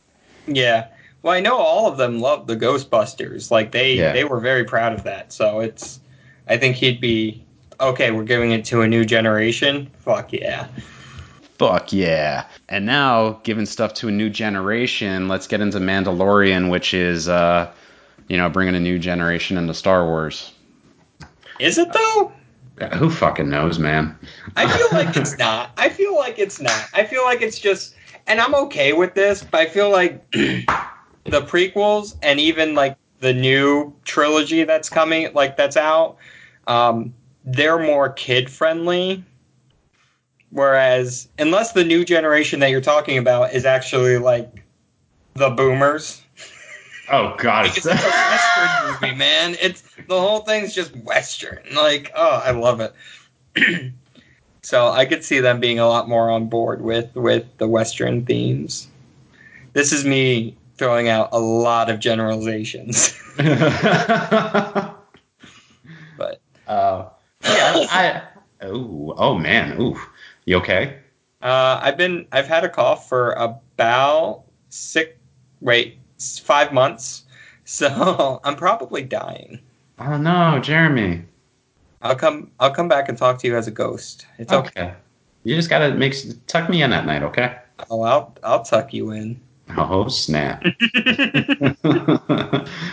A: Yeah. Well, I know all of them love the Ghostbusters. Like they
B: Yeah.
A: they were very proud of that. So it's I think he'd be okay, we're giving it to a new generation. Fuck yeah.
C: Fuck yeah. And now, giving stuff to a new generation, let's get into Mandalorian, which is, uh, you know, bringing a new generation into Star Wars.
A: Is it though?
B: Who fucking knows, man?
A: I feel like it's *laughs* not. I feel like it's not. I feel like it's just and I'm okay with this, but I feel like *clears throat* the prequels and even like the new trilogy that's coming like that's out, um, they're more kid friendly. Whereas unless the new generation that you're talking about is actually like the boomers. *laughs*
B: Oh god,
A: It's a western movie, man. It's the whole thing's just western. Like, oh, I love it. *clears throat* so I could see them being a lot more on board with with the western themes. This is me throwing out a lot of generalizations, *laughs* but
B: uh, yeah, I. Oh, oh man, ooh, you okay?
A: uh, I've been I've had a cough for about six wait five months, *laughs* so I'm probably dying.
B: Oh no, Jeremy.
A: I'll come I'll come back and talk to you as a ghost. It's okay.
B: Okay. You just gotta make tuck me in at night, okay?
A: Oh, I'll I'll tuck you in. *laughs*
B: Oh snap. *laughs* *laughs*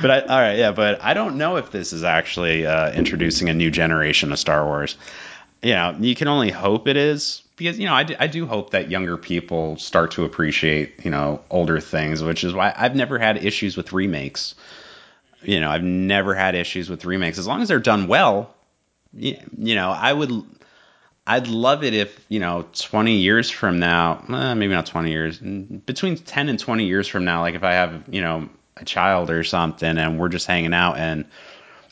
C: But I, all right, yeah, but I don't know if this is actually uh, introducing a new generation of Star Wars. You know, you can only hope it is because you know I do, do hope that younger people start to appreciate you know older things, which is why I've never had issues with remakes. You know, I've never had issues with remakes as long as they're done well. You, you know, I would. I'd love it if, you know, 20 years from now, eh, maybe not 20 years, mm, between 10 and 20 years from now, like if I have, you know, a child or something and we're just hanging out and,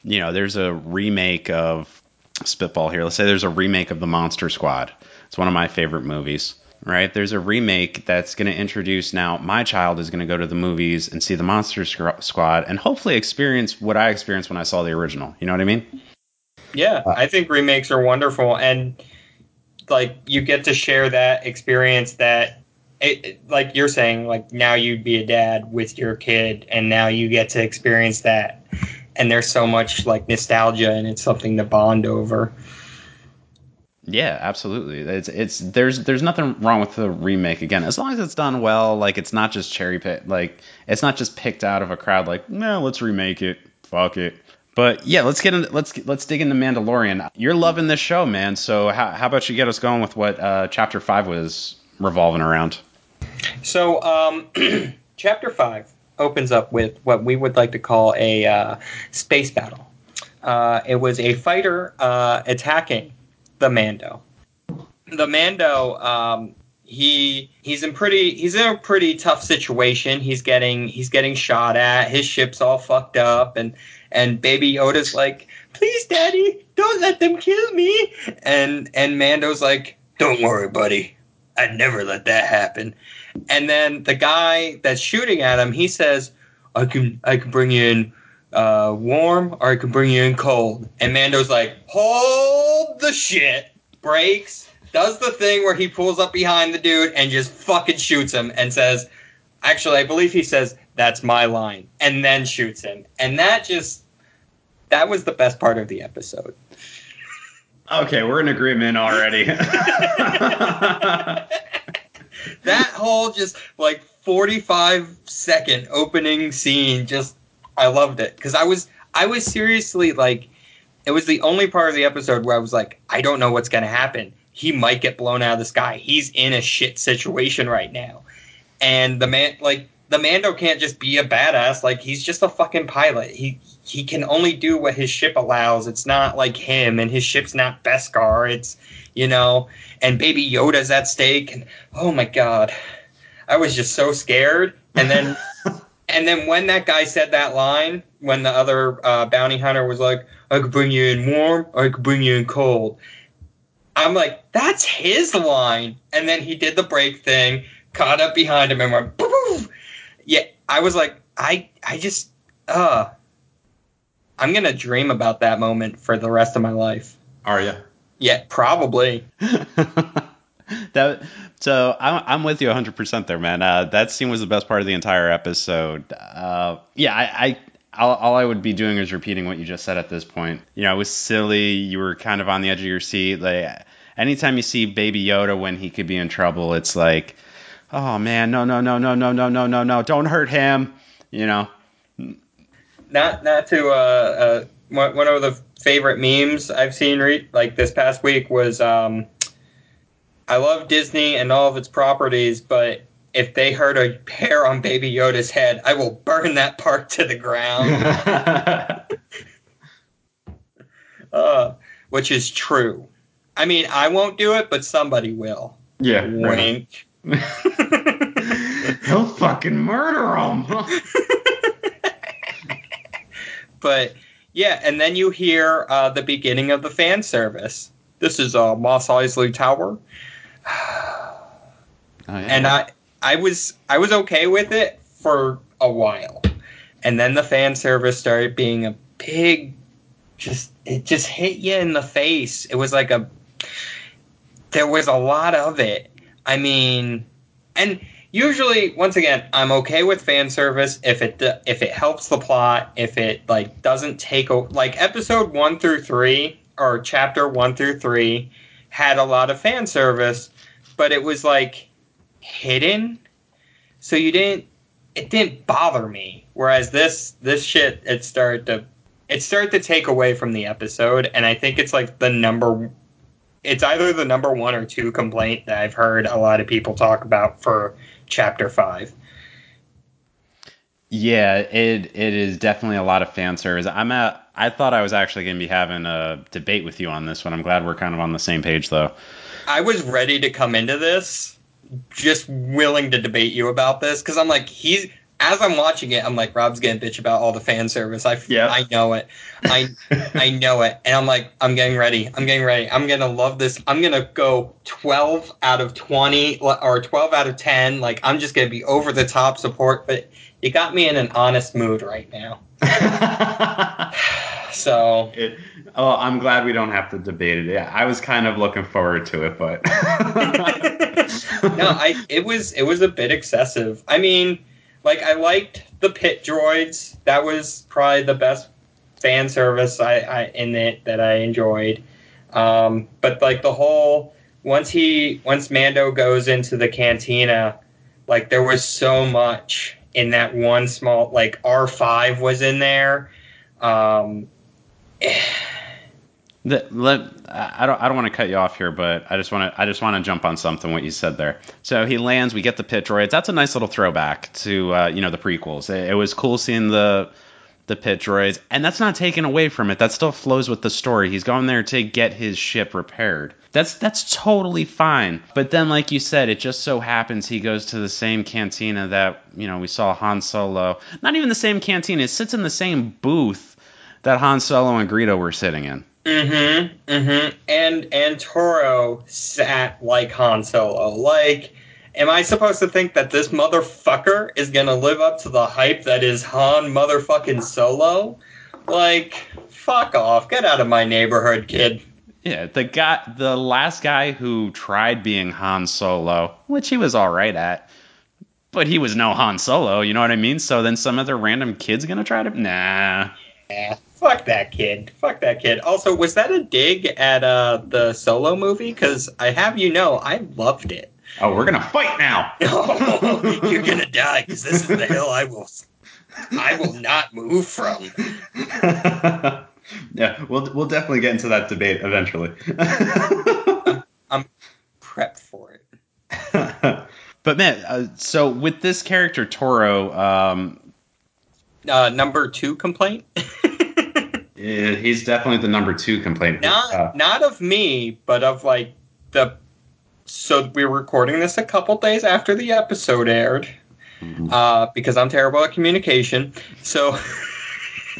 C: you know, there's a remake of Spitball here. Let's say there's a remake of The Monster Squad. It's one of my favorite movies, right? There's a remake that's going to introduce now my child is going to go to the movies and see The Monster Squ- Squad and hopefully experience what I experienced when I saw the original. You know what I mean?
A: Yeah, I think remakes are wonderful, and like you get to share that experience that, it, like you're saying, like now you'd be a dad with your kid, and now you get to experience that, and there's so much like nostalgia, and it's something to bond over.
C: Yeah, absolutely. It's it's there's there's nothing wrong with the remake again as long as it's done well. Like it's not just cherry picked. Like it's not just picked out of a crowd. Like no, let's remake it. Fuck it. But yeah, let's get in, let's let's dig into Mandalorian. You're loving this show, man. So how how about you get us going with what uh, Chapter Five was revolving around?
A: So, um, *clears throat* chapter five opens up with what we would like to call a uh, space battle. Uh, it was a fighter uh, attacking the Mando. The Mando um, he he's in pretty he's in a pretty tough situation. He's getting he's getting shot at. His ship's all fucked up, and and Baby Yoda's like, "Please, Daddy, don't let them kill me." And and Mando's like, "Don't worry, buddy. I'd never let that happen." And then the guy that's shooting at him, he says, "I can I can bring you in uh, warm, or I can bring you in cold." And Mando's like, "Hold the shit!" Breaks does the thing where he pulls up behind the dude and just fucking shoots him and says, actually, I believe he says, that's my line, and then shoots him. And that just, that was the best part of the episode.
B: Okay, we're in agreement already. *laughs* *laughs*
A: that whole just like 45 second opening scene, just, I loved it. Because I was, I was seriously like, it was the only part of the episode where I was like, I don't know what's going to happen he might get blown out of the sky. He's in a shit situation right now. And the man like the Mando can't just be a badass. Like he's just a fucking pilot. He he can only do what his ship allows. It's not like him and his ship's not Beskar. It's you know, and baby Yoda's at stake and oh my god. I was just so scared. And then *laughs* and then when that guy said that line, when the other uh, bounty hunter was like, I could bring you in warm, or I could bring you in cold I'm like, that's his line. And then he did the break thing, caught up behind him, and went, Boo! Yeah. I was like, I, I just, uh, I'm gonna dream about that moment for the rest of my life.
B: Are you?
A: Yeah, probably. *laughs*
C: that so I'm, I'm with you 100% there man uh, that scene was the best part of the entire episode uh, yeah i, I all, all, I would be doing is repeating what you just said at this point. You know, it was silly. You were kind of on the edge of your seat. Like anytime you see Baby Yoda when he could be in trouble, it's like, oh man, no, no, no, no, no, no, no, no, no, don't hurt him. You know.
A: Not not to uh, uh one of the favorite memes I've seen re- like this past week was um, I love Disney and all of its properties, but if they hurt a hair on Baby Yoda's head, I will burn that park to the ground. *laughs* uh, which is true. I mean, I won't do it, but somebody will.
B: Yeah.
A: Wink. *laughs*
B: He'll fucking murder him. *laughs*
A: but yeah, and then you hear uh, the beginning of the fan service. This is uh, Mos Eisley Tower. *sighs* oh, yeah. And I I was I was okay with it for a while, and then the fan service started being a big, just it just hit you in the face. It was like a there was a lot of it. I mean, and usually once again i'm okay with fan service if it if it helps the plot if it like doesn't take a like episode 1 through 3 or chapter 1 through 3 had a lot of fan service but it was like hidden, so you didn't. It didn't bother me. Whereas this this shit, it started to it started to take away from the episode, and I think it's like the number. It's either the number one or two complaint that I've heard a lot of people talk about for chapter five.
C: Yeah, it it is definitely a lot of fan service. I'm at. I thought I was actually going to be having a debate with you on this one. I'm glad we're kind of on the same page, though.
A: I was ready to come into this just willing to debate you about this because I'm like he's as I'm watching it, I'm like Rob's getting bitch about all the fan service. I
B: yeah.
A: I know it. I *laughs* I know it, and I'm like I'm getting ready. I'm getting ready. I'm gonna love this. I'm gonna go 12 out of 20 or 12 out of 10. Like I'm just gonna be over the top support. But you got me in an honest mood right now. *laughs* so
B: it, oh, I'm glad we don't have to debate it. Yeah, I was kind of looking forward to it, but *laughs*
A: no, I it was it was a bit excessive. I mean, like I liked the pit droids. That was probably the best fan service I, I in it that I enjoyed. Um, but like the whole once he once Mando goes into the cantina, like there was so much in that one small like R five was in there. Um,
C: let I don't I don't want to cut you off here, but I just want to I just want to jump on something what you said there. So he lands, we get the pit droids. That's a nice little throwback to uh, you know the prequels. It, it, was cool seeing the the pit droids, and that's not taken away from it. That still flows with the story. He's going there to get his ship repaired. That's that's totally fine. But then, like you said, it just so happens he goes to the same cantina that you know we saw Han Solo. Not even the same cantina. It sits in the same booth that Han Solo and Greedo were sitting in.
A: Mm-hmm. Mm-hmm. And and Toro sat like Han Solo. Like, am I supposed to think that this motherfucker is gonna live up to the hype that is Han motherfucking Solo? Like, fuck off. Get out of my neighborhood, kid.
C: Yeah, the guy, the last guy who tried being Han Solo, which he was all right at, but he was no Han Solo. You know what I mean? So then some other random kid's gonna try to. Nah.
A: Yeah, fuck that kid. Fuck that kid. Also, was that a dig at uh, the Solo movie? Because I have you know, I loved it.
B: Oh, we're gonna fight now. *laughs*
A: Oh, you're gonna die because this is the hill I will, I will not move from. *laughs*
B: yeah, we'll we'll definitely get into that debate eventually.
A: I'm prepped for it. *laughs*
C: But man, uh, so with this character Toro, um,
A: Uh, number two complaint. *laughs*
B: Yeah, he's definitely the number two complaint.
A: not
B: Uh,
A: not of me, but of like the. So we're recording this a couple days after the episode aired,
B: mhm.
A: uh, because I'm terrible at communication. So,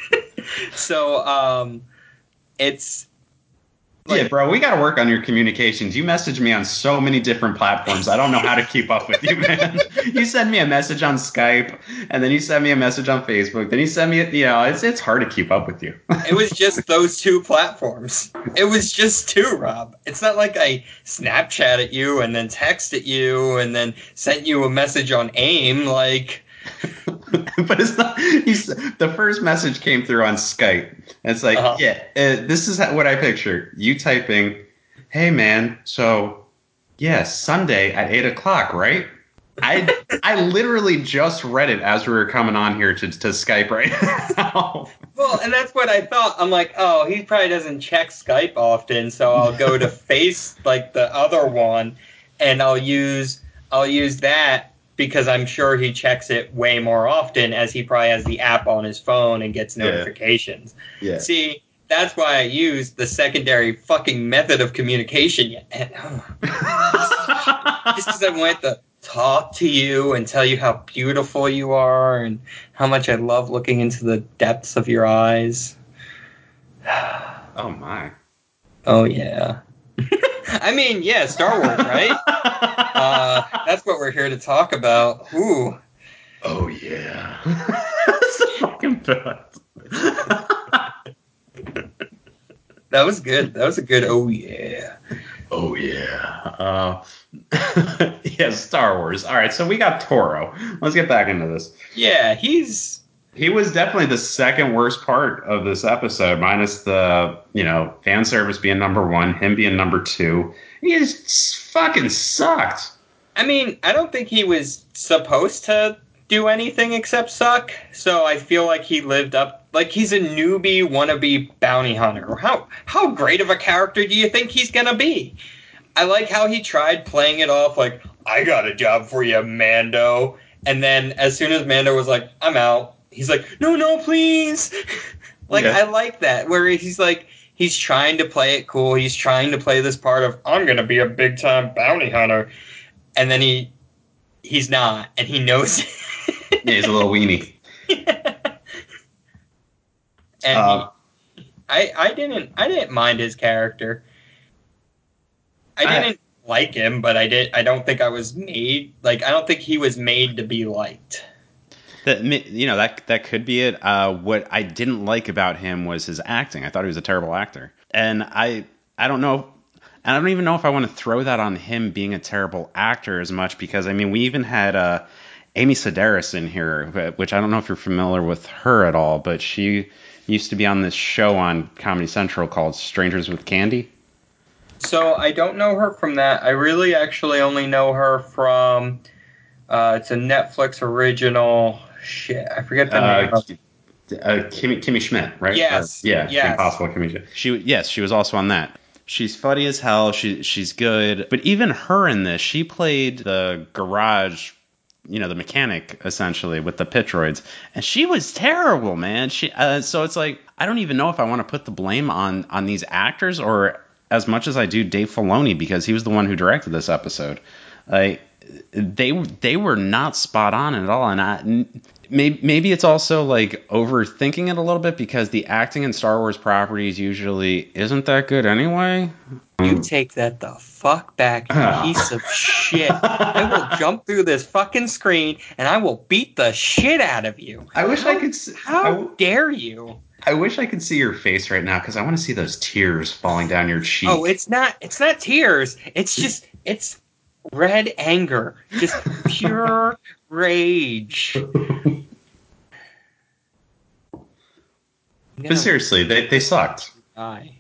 A: *laughs* so um, it's
B: yeah, bro, we got to work on your communications. You message me on so many different platforms. I don't know how to keep up with you, man. *laughs* you send me a message on Skype, and then you send me a message on Facebook. Then you send me, you know, it's it's hard to keep up with you. *laughs*
A: it was just those two platforms. It was just two, Rob. It's not like I Snapchat at you and then texted you and then sent you a message on AIM. Like, *laughs*
B: but it's not. He's, the first message came through on Skype. And it's like,
A: Uh-huh.
B: yeah, uh, this is what I picture. You typing, "Hey man, so yeah, Sunday at eight o'clock, right?" I *laughs* I literally just read it as we were coming on here to, to Skype right now.
A: well, and that's what I thought. I'm like, oh, he probably doesn't check Skype often, so I'll go to *laughs* Face, like the other one, and I'll use I'll use that because I'm sure he checks it way more often as he probably has the app on his phone and gets notifications.
B: Yeah.
A: See, that's why I use the secondary fucking method of communication. And, *laughs* oh, just because I want to talk to you and tell you how beautiful you are and how much I love looking into the depths of your eyes. *sighs*
B: oh my.
A: Oh yeah. *laughs* I mean, yeah, Star Wars, right? *laughs* uh, that's what we're here to talk about. Ooh.
B: oh yeah. *laughs* That's the fucking best.
A: That was good. That was a good. Oh yeah.
B: Oh yeah. Uh, *laughs* yeah, Star Wars. All right, so we got Toro. Let's get back into this.
A: Yeah, he's
B: He was definitely the second worst part of this episode, minus the you know fan service being number one, him being number two. He just fucking sucked.
A: I mean, I don't think he was supposed to do anything except suck. So I feel like he lived up. Like he's a newbie wannabe bounty hunter. How how great of a character do you think he's gonna be? I like how he tried playing it off like I got a job for you, Mando. And then as soon as Mando was like, I'm out, he's like, No, no, please. *laughs* like
B: Yeah.
A: I like that where he's like. He's trying to play it cool. He's trying to play this part of I'm gonna be a big time bounty hunter, and then he he's not, and he knows. it. *laughs*
B: Yeah, he's a little weenie. *laughs*
A: and
B: Uh,
A: he, I I didn't I didn't mind his character. I
B: I-
A: didn't like him, but I did. I don't think I was made like I don't think he was made to be liked.
C: That you know that that could be it. Uh, what I didn't like about him was his acting. I thought he was a terrible actor, and I I don't know. And I don't even know if I want to throw that on him being a terrible actor as much because I mean we even had uh, Amy Sedaris in here, which I don't know if you're familiar with her at all, but she used to be on this show on Comedy Central called Strangers with Candy.
A: So I don't know her from that. I really actually only know her from. Uh, it's a Netflix original. Shit, I forget the name.
B: uh,
A: Of,
B: uh, Kimmy, Kimmy Schmidt, right?
A: Yes,
B: Uh, yeah.
A: yes.
B: Impossible Kimmy Schmidt.
C: She yes, she was also on that. She's funny as hell. She she's good. But even her in this, she played the garage you know the mechanic essentially with the pit droids, and she was terrible, man. She uh, so it's like I don't even know if I want to put the blame on on these actors or as much as I do Dave Filoni because he was the one who directed this episode. Like they they were not spot on at all, and I maybe maybe it's also like overthinking it a little bit because the acting in Star Wars properties usually isn't that good anyway.
A: You take that the fuck back, you
B: Ah.
A: piece of shit. I will jump through this fucking screen and I will beat the shit out of you.
B: I wish I could. s-
A: How
B: I w-
A: dare you?
B: I wish I could see your face right now because I want to see those tears falling down your cheek.
A: Oh, it's not it's not tears. It's just it's red anger. Just pure rage. *laughs*
B: but seriously, they, they sucked.
A: die.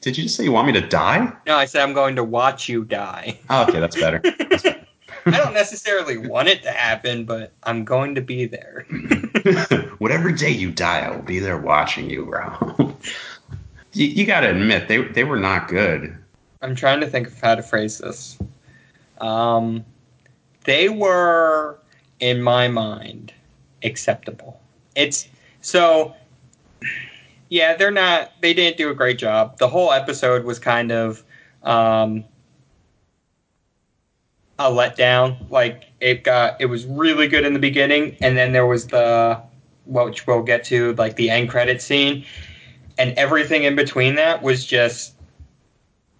B: Did you just say you want me to die?
A: No, I said I'm going to watch you die.
B: Oh, okay, that's better. *laughs*
A: I don't necessarily want it to happen, but I'm going to be there. *laughs*
B: Whatever day you die, I will be there watching you, bro. you, you got to admit they they were not good.
A: I'm trying to think of how to phrase this. Um, they were, in my mind, acceptable. It's so. Yeah, they're not. They didn't do a great job. The whole episode was kind of um, a letdown. Like it got, it was really good in the beginning, and then there was the, which we'll get to, like the end credit scene, and everything in between that was just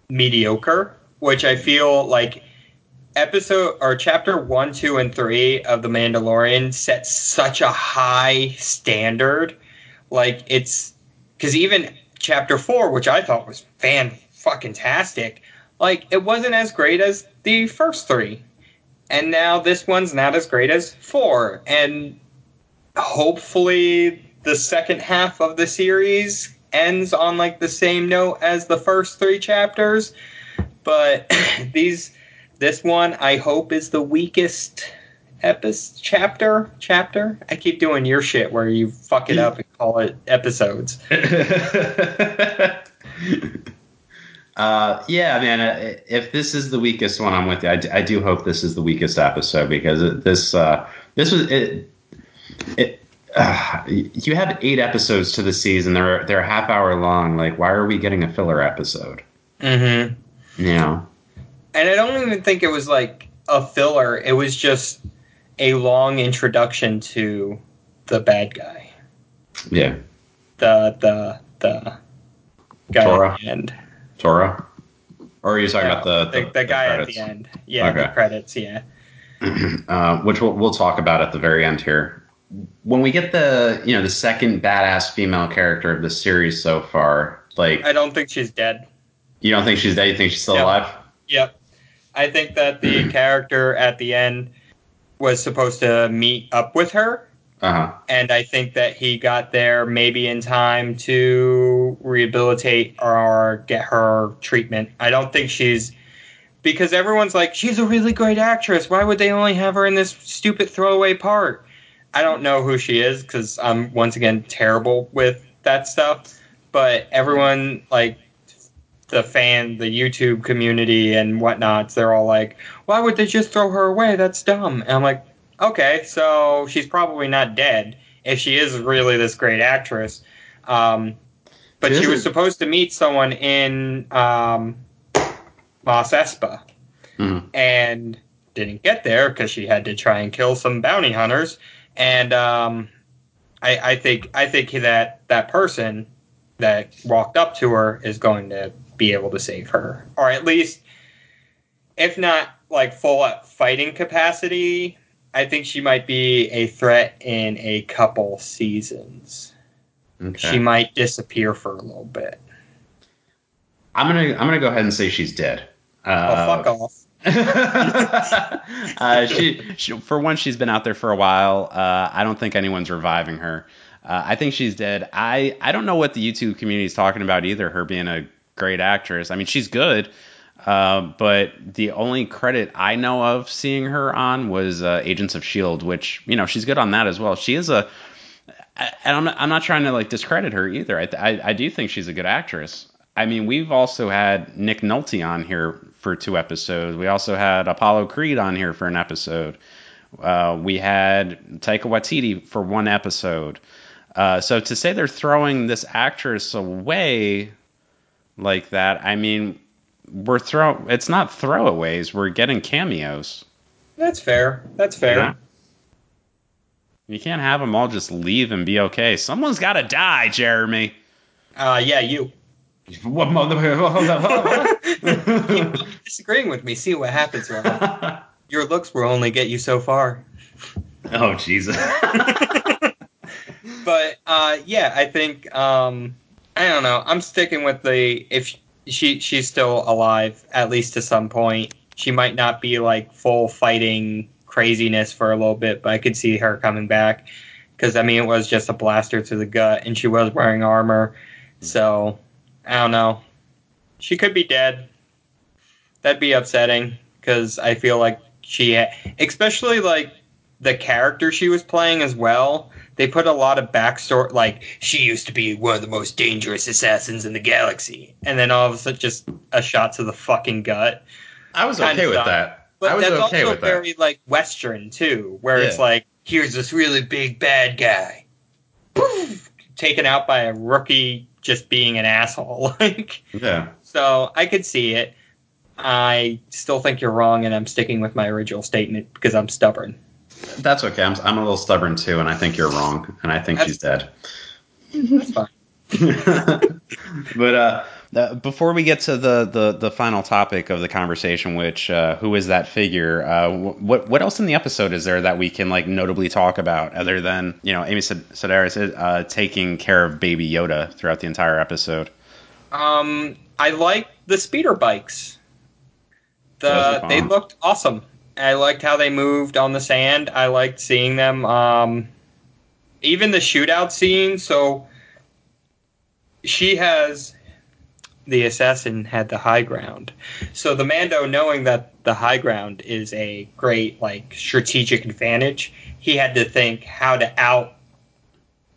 A: mediocre, which I feel like episode or chapter one, two, and three of The Mandalorian set such a high standard. Like it's because even chapter four, which I thought was fan fucking tastic, like it wasn't as great as the first three. And now this one's not as great as four. And hopefully the second half of the series ends on like the same note as the first three chapters. But *clears throat* these this one I hope is the weakest episode chapter chapter. I keep doing your shit where you fuck it up and call it episodes. *laughs*
B: uh, yeah, man. uh, If this is the weakest one, I'm with you. I, d- I do hope this is the weakest episode because this uh, this was it. It uh, you have eight episodes to the season. They're they're a half hour long. Like, why are we getting a filler episode?
A: Mm-hmm.
B: Know.
A: And I don't even think it was like a filler. It was just a long introduction to the bad guy.
B: Yeah.
A: The the the guy
B: Toro?
A: at the end.
B: Toro. Or are you talking
A: No,
B: about the
A: the, the guy at the end. Yeah, the credits. Yeah. *clears throat*
B: uh, which we'll, we'll talk about at the very end here. When we get the you know the second badass female character of the series so far, like
A: I don't think she's dead.
B: you don't think she's dead, you think she's still
A: No.
B: alive?
A: Yep. I think that the *clears throat* character at the end was supposed to meet up with her,
B: Uh huh.
A: and I think that he got there maybe in time to rehabilitate or get her treatment. I don't think she's because everyone's like, she's a really great actress. Why would they only have her in this stupid throwaway part? I don't know who she is because I'm once again terrible with that stuff. But everyone like the fan, the YouTube community and whatnots, they're all like, why would they just throw her away? That's dumb. And I'm like, okay, so she's probably not dead if she is really this great actress. Um, but
B: She
A: she was supposed to meet someone in um, Mos Espa
B: Mhm.
A: and didn't get there because she had to try and kill some bounty hunters. And um, I, I think I think that that person that walked up to her is going to be able to save her, or at least, if not like full up fighting capacity, I think she might be a threat in a couple seasons.
B: Okay.
A: She might disappear for a little bit.
B: I'm gonna I'm gonna go ahead and say she's dead.
A: Oh,
B: Uh,
A: fuck off. *laughs* *laughs*
C: uh, she, she, for one, she's been out there for a while. Uh, I don't think anyone's reviving her. Uh, I think she's dead. I, I don't know what the YouTube community is talking about either. Her being a great actress. I mean, she's good, uh, but the only credit I know of seeing her on was uh, Agents of Shield, which you know she's good on that as well. She is a, and I'm not, I'm not trying to like discredit her either. I, I I do think she's a good actress. I mean, we've also had Nick Nolte on here for two episodes. We also had Apollo Creed on here for an episode. Uh, we had Taika Waititi for one episode. Uh, so to say they're throwing this actress away like that, I mean, we're throw. It's not throwaways. We're getting cameos.
A: That's fair. That's fair.
C: Yeah. You can't have them all just leave and be okay. Someone's got to die, Jeremy.
A: Uh, yeah, you.
B: What mother?
A: Keep disagreeing with me. See what happens. *laughs* Your looks will only get you so far.
B: oh Jesus. *laughs*
A: But uh, yeah, I think um, I don't know. I'm sticking with the if she she's still alive at least to some point. She might not be like full fighting craziness for a little bit, but I could see her coming back because I mean it was just a blaster to the gut, and she was wearing armor. So I don't know. She could be dead. That'd be upsetting because I feel like she, especially like the character she was playing as well. They put a lot of backstory, like she used to be one of the most dangerous assassins in the galaxy, and then all of a sudden, just a shot to the fucking gut.
B: I was okay with that.
A: But
B: I was
A: that's
B: okay
A: also
B: with that.
A: very like Western too, where it's like, here's this really big bad guy, Poof! taken out by a rookie just being an asshole. *laughs* Like,
B: Yeah.
A: so I could see it. I still think you're wrong, and I'm sticking with my original statement because I'm stubborn.
B: That's okay. I'm, I'm a little stubborn too, and I think you're wrong, and I think
A: That's-
B: she's dead.
A: That's fine. *laughs*
B: but uh,
C: Uh, before we get to the, the, the final topic of the conversation, which uh, who is that figure? Uh, what what else in the episode is there that we can like notably talk about other than you know Amy Sed- Sedaris uh, taking care of Baby Yoda throughout the entire episode?
A: Um, I like the speeder bikes. The they looked awesome. I liked how they moved on the sand. I liked seeing them. Um, even the shootout scene. So she has the assassin had the high ground. So the Mando, knowing that the high ground is a great like strategic advantage, he had to think how to out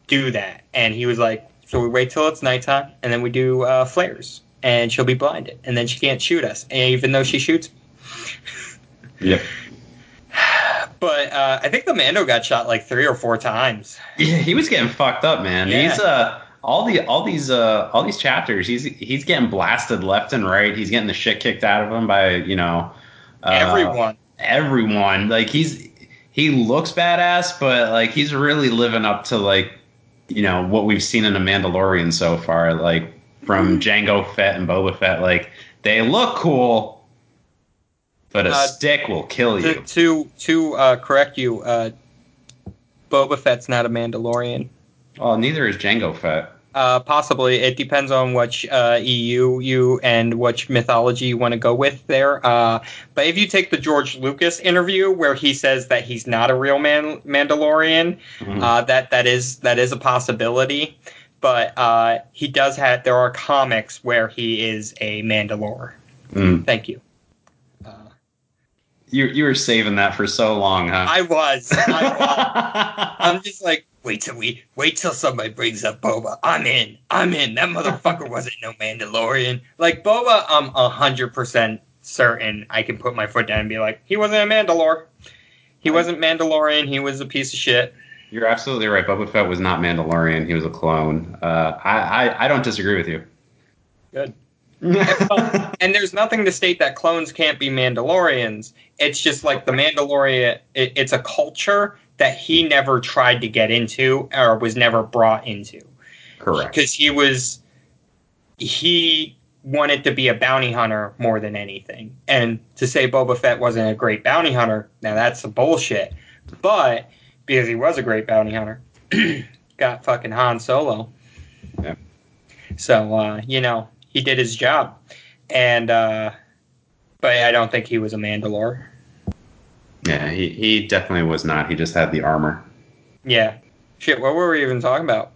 A: do that. And he was like, so we wait till it's nighttime, and then we do uh, flares, and she'll be blinded, and then she can't shoot us, even though she shoots. *laughs*
B: yep. *sighs*
A: But uh, I think the Mando got shot like three or four times.
B: Yeah, he was getting fucked up, man.
A: Yeah.
B: He's uh all the all these uh all these chapters. He's he's getting blasted left and right. He's getting the shit kicked out of him by you know uh,
A: Everyone.
B: Everyone like he's he looks badass, but like he's really living up to like you know what we've seen in the Mandalorian so far. Like from Jango Fett and Boba Fett, like they look cool, but a
A: Uh,
B: stick will kill you.
A: to, to uh, correct you, uh, Boba Fett's not a Mandalorian.
B: Well, neither is Jango Fett.
A: Uh, possibly. It depends on which uh, EU you and which mythology you want to go with there. Uh, but if you take the George Lucas interview where he says that he's not a real man- Mandalorian,
B: Mhm.
A: uh, that that is that is a possibility. But uh, he does have. There are comics where he is a Mandalore.
B: Mm.
A: Thank you.
B: You you were saving that for so long, huh?
A: I was. I was. *laughs* I'm just like, wait till we wait till somebody brings up Boba. I'm in. I'm in. That motherfucker wasn't no Mandalorian. Like Boba, I'm hundred percent certain I can put my foot down and be like, he wasn't a Mandalore. He wasn't Mandalorian. He was a piece of shit.
B: You're absolutely right. Boba Fett was not Mandalorian. He was a clone. Uh, I, I I don't disagree with you.
A: Good. And there's nothing to state that clones can't be Mandalorians. It's just like the Mandalorian. It, it's a culture that he never tried to get into or was never brought into.
B: Correct.
A: because he was he wanted to be a bounty hunter more than anything. And to say Boba Fett wasn't a great bounty hunter, now that's some bullshit. But because he was a great bounty hunter, *clears throat* got fucking Han Solo.
B: Yeah.
A: So uh, you know he did his job, and uh, but I don't think he was a Mandalore.
B: Yeah, he, he definitely was not. He just had the armor.
A: Yeah. Shit, what were we even talking about?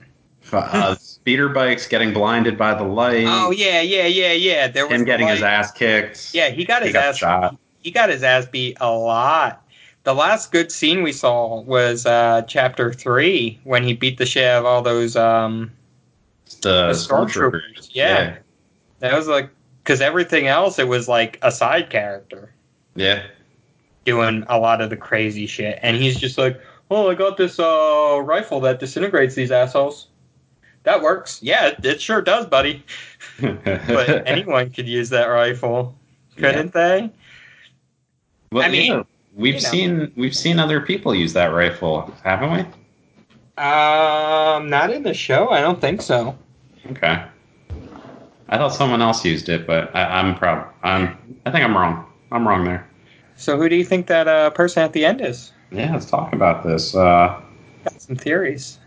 B: Uh, speeder bikes getting blinded by the light.
A: Oh yeah, yeah, yeah, yeah. There was
B: him getting his ass kicked.
A: Yeah, he got
B: he
A: his
B: got
A: ass
B: shot.
A: he got his ass beat a lot. The last good scene we saw was uh, chapter three when he beat the shit out of all those um,
B: The,
A: the
B: stormtroopers.
A: stormtroopers. Yeah. That was like because everything else it was like a side character.
B: Yeah.
A: doing a lot of the crazy shit, and he's just like, "Oh, I got this uh, rifle that disintegrates these assholes." That works. Yeah, it, it sure does, buddy. *laughs* But anyone could use that rifle, couldn't they?
C: Well,
A: I mean,
C: yeah, we've
A: you know.
C: seen we've seen other people use that rifle, haven't we?
A: Um, not in the show. I don't think so.
C: Okay. I thought someone else used it, but I, I'm proud. I'm. I think I'm wrong. I'm wrong there.
A: So who do you think that uh, person at the end is?
C: Yeah, let's talk about this. Uh,
A: Got some theories.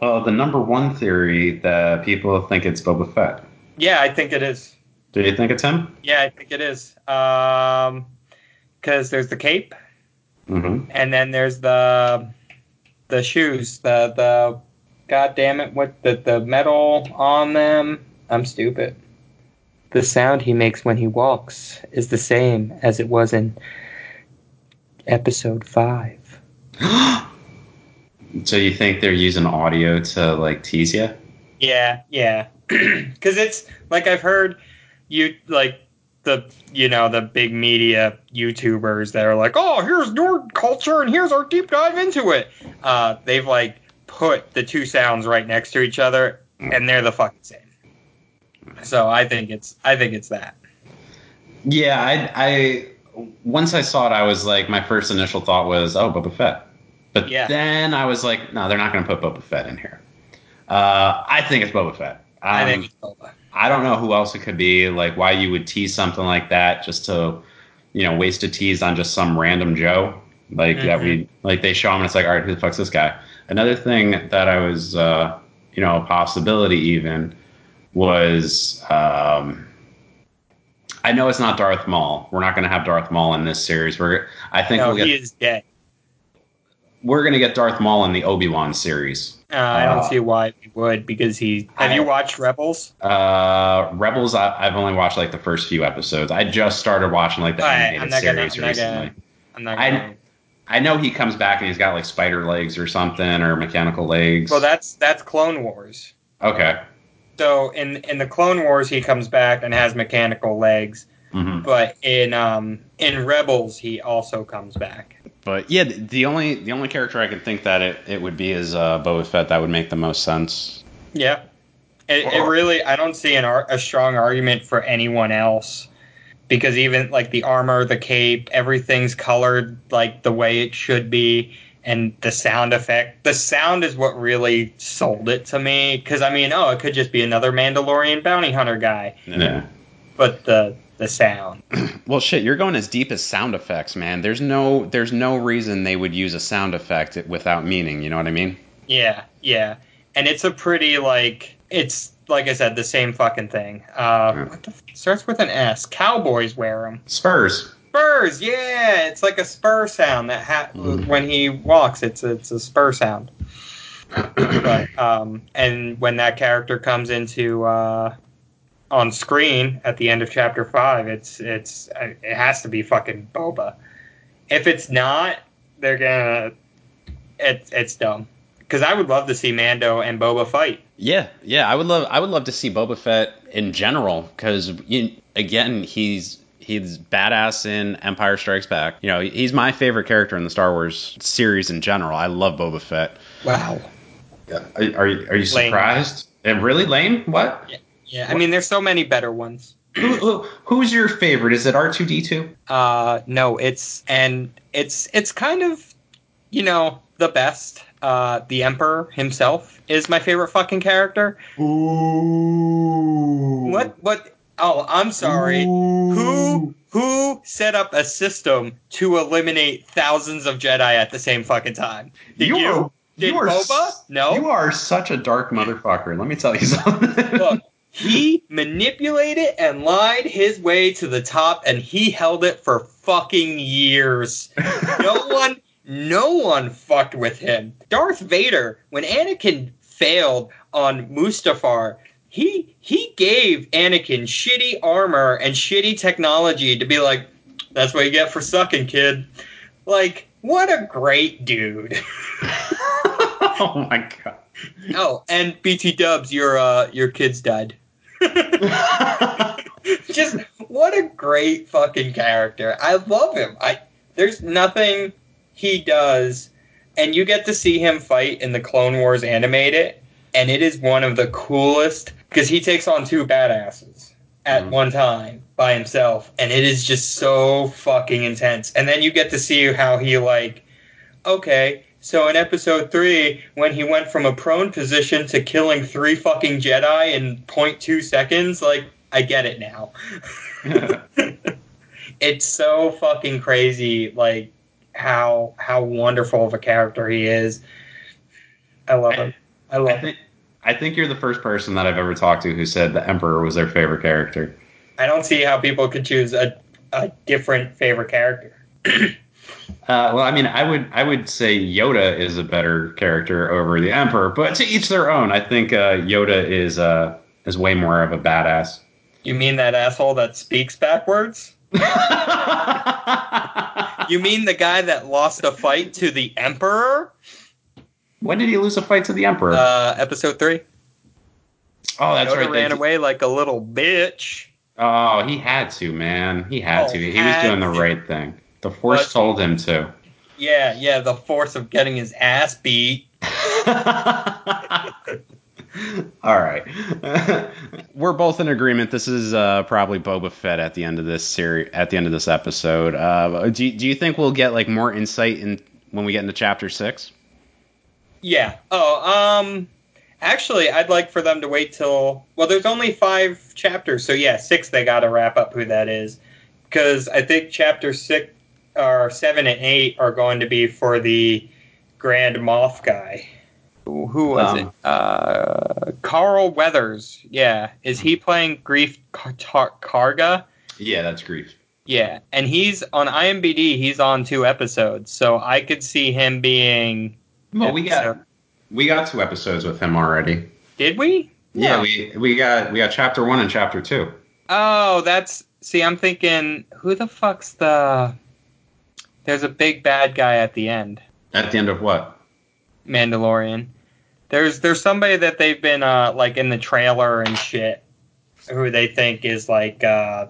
C: well, the number one theory that people think it's Boba Fett.
A: Yeah, I think it is.
C: Do you think it's him?
A: Yeah, I think it is. Um, because there's the cape,
C: Mm-hmm.
A: and then there's the the shoes. The the God damn it! What the the metal on them? I'm stupid. The sound he makes when he walks is the same as it was in episode five. *gasps*
C: so you think they're using audio to like tease you?
A: Yeah, yeah. *clears throat* Because it's like I've heard you like the you know the big media YouTubers that are like, oh, here's nerd culture and here's our deep dive into it. Uh, they've like put the two sounds right next to each other and they're the fucking same. So I think it's I think it's that.
C: Yeah, I, I once I saw it, I was like, my first initial thought was, oh, Boba Fett. But
A: Yeah.
C: then I was like, no, they're not going to put Boba Fett in here. Uh, I think it's Boba Fett. Um,
A: I think it's Boba.
C: I don't know who else it could be. Like, why you would tease something like that just to, you know, waste a tease on just some random Joe. Like that we like they show him and it's like, all right, who the fuck's this guy? Another thing that I was, uh, you know, a possibility even was, um, I know it's not Darth Maul. We're not going to have Darth Maul in this series. We're, I think
A: No,
C: we'll get,
A: he is dead.
C: we're going to get Darth Maul in the Obi Wan series.
A: Uh, I don't
C: Uh,
A: see why he would because he. Have you watched Rebels?
C: Uh, Rebels, I, I've only watched like the first few episodes. I just started watching like the
A: right,
C: animated
A: I'm not gonna-
C: series
A: I'm not
C: recently.
A: gonna- I'm not. Gonna,
C: I know he comes back and he's got like spider legs or something or mechanical legs.
A: well, that's that's Clone Wars.
C: okay.
A: So in in the Clone Wars, he comes back and has mechanical legs,
C: hmm
A: but in um in Rebels, he also comes back.
D: But yeah, the- the only the only character I can think that it, it would be is uh, Boba Fett. That would make the most sense.
A: Yeah, it, it really. I don't see an ar- a strong argument for anyone else because even like the armor, the cape, everything's colored like the way it should be. And the sound effect, the sound is what really sold it to me. Because I mean, oh, it could just be another Mandalorian bounty hunter guy,
C: Yeah.
A: but the the sound. *clears throat*
D: Well, shit, you're going as deep as sound effects, man. There's no there's no reason they would use a sound effect without meaning. You know what I mean?
A: Yeah, yeah, and it's a pretty like it's like I said, the same fucking thing. Uh,
C: Yeah.
A: what the f- starts with an S? Cowboys wear them.
C: Spurs.
A: Spurs, yeah, it's like a spur sound that ha-
C: Mm.
A: when he walks, it's it's a spur sound. but um, and when that character comes into uh, on screen at the end of chapter five, it's it's uh, it has to be fucking Boba. If it's not, they're gonna it's it's dumb. Because I would love to see Mando and Boba fight.
D: Yeah, yeah. I would love I would love to see Boba Fett in general because again he's he's badass in Empire Strikes Back. You know he's my favorite character in the Star Wars series in general. I love Boba Fett.
A: Wow.
C: Are, are you, are you
A: Lame.
C: surprised? Eh, really lame? What?
A: Yeah, I mean, there's so many better ones. *clears throat*
C: Who, who, who's your favorite? Is it R two D two?
A: Uh, no, it's and it's it's kind of, you know, the best. Uh, the Emperor himself is my favorite fucking character.
C: Ooh.
A: What? What? Oh, I'm sorry. Who who set up a system to eliminate thousands of Jedi at the same fucking time? Did you?
C: are,
A: Did
C: you are
A: Boba? No.
C: You are such a dark motherfucker. Let me tell you something.
A: Look, *laughs* he manipulated and lied his way to the top, and he held it for fucking years. No *laughs* one, no one fucked with him. Darth Vader, when Anakin failed on Mustafar, he he gave Anakin shitty armor and shitty technology to be like, that's what you get for sucking, kid. Like, what a great dude. *laughs*
C: oh my god.
A: oh, and BT Dubs, your uh, your kids died. *laughs* *laughs* Just what a great fucking character. I love him. I there's nothing he does and you get to see him fight in the Clone Wars animated and it is one of the coolest because he takes on two badasses at
B: Mhm.
A: one time by himself and it is just so fucking intense. And then you get to see how he like okay, so in episode 3 when he went from a prone position to killing three fucking Jedi in 0.2 seconds, like I get it now. *laughs* it's so fucking crazy like how how wonderful of a character he is. I love him. I
B: I
A: love him.
B: think I think you're the first person that I've ever talked to who said the Emperor was their favorite character.
A: I don't see how people could choose a, a different favorite character. *clears throat*
B: Uh, well, I mean, I would I would say Yoda is a better character over the Emperor, but to each their own. I think uh, Yoda is uh, is way more of a badass.
A: You mean that asshole that speaks backwards? *laughs* You mean the guy that lost a fight to the Emperor?
B: When did he lose a fight to the Emperor?
A: Uh, episode three.
B: oh, that's
A: Yoda
B: right.
A: ran
B: they-
A: away like a little bitch.
B: Oh, he had to, man. He had
A: Oh,
B: to. He was doing the
A: to.
B: right thing. The Force
A: But-
B: told him to.
A: Yeah, yeah, the force of getting his ass beat. *laughs*
B: All right. *laughs*
C: We're both in agreement. This is uh, probably Boba Fett at the end of this series. At the end of this episode, uh, do do you think we'll get like more insight in when we get into chapter six?
A: Yeah. Oh, um, actually, I'd like for them to wait till. Well, there's only five chapters, so yeah, six. They got to wrap up who that is, because I think chapter six or seven and eight are going to be for the Grand Moff guy. Who who was
B: Um,
A: it? Uh, Carl Weathers. Yeah, is he playing Greef Car- Tar- Karga?
B: yeah, that's Greef.
A: Yeah, and he's on IMBD. He's on two episodes, so I could see him being.
B: Well, we got we got two episodes with him already.
A: Did we?
B: Yeah,
A: No.
B: we we got we got chapter one and chapter two.
A: Oh, that's see. I'm thinking, who the fuck's the? There's a big bad guy at the end.
B: At the end of what?
A: Mandalorian. There's there's somebody that they've been uh like in the trailer and shit, who they think is like uh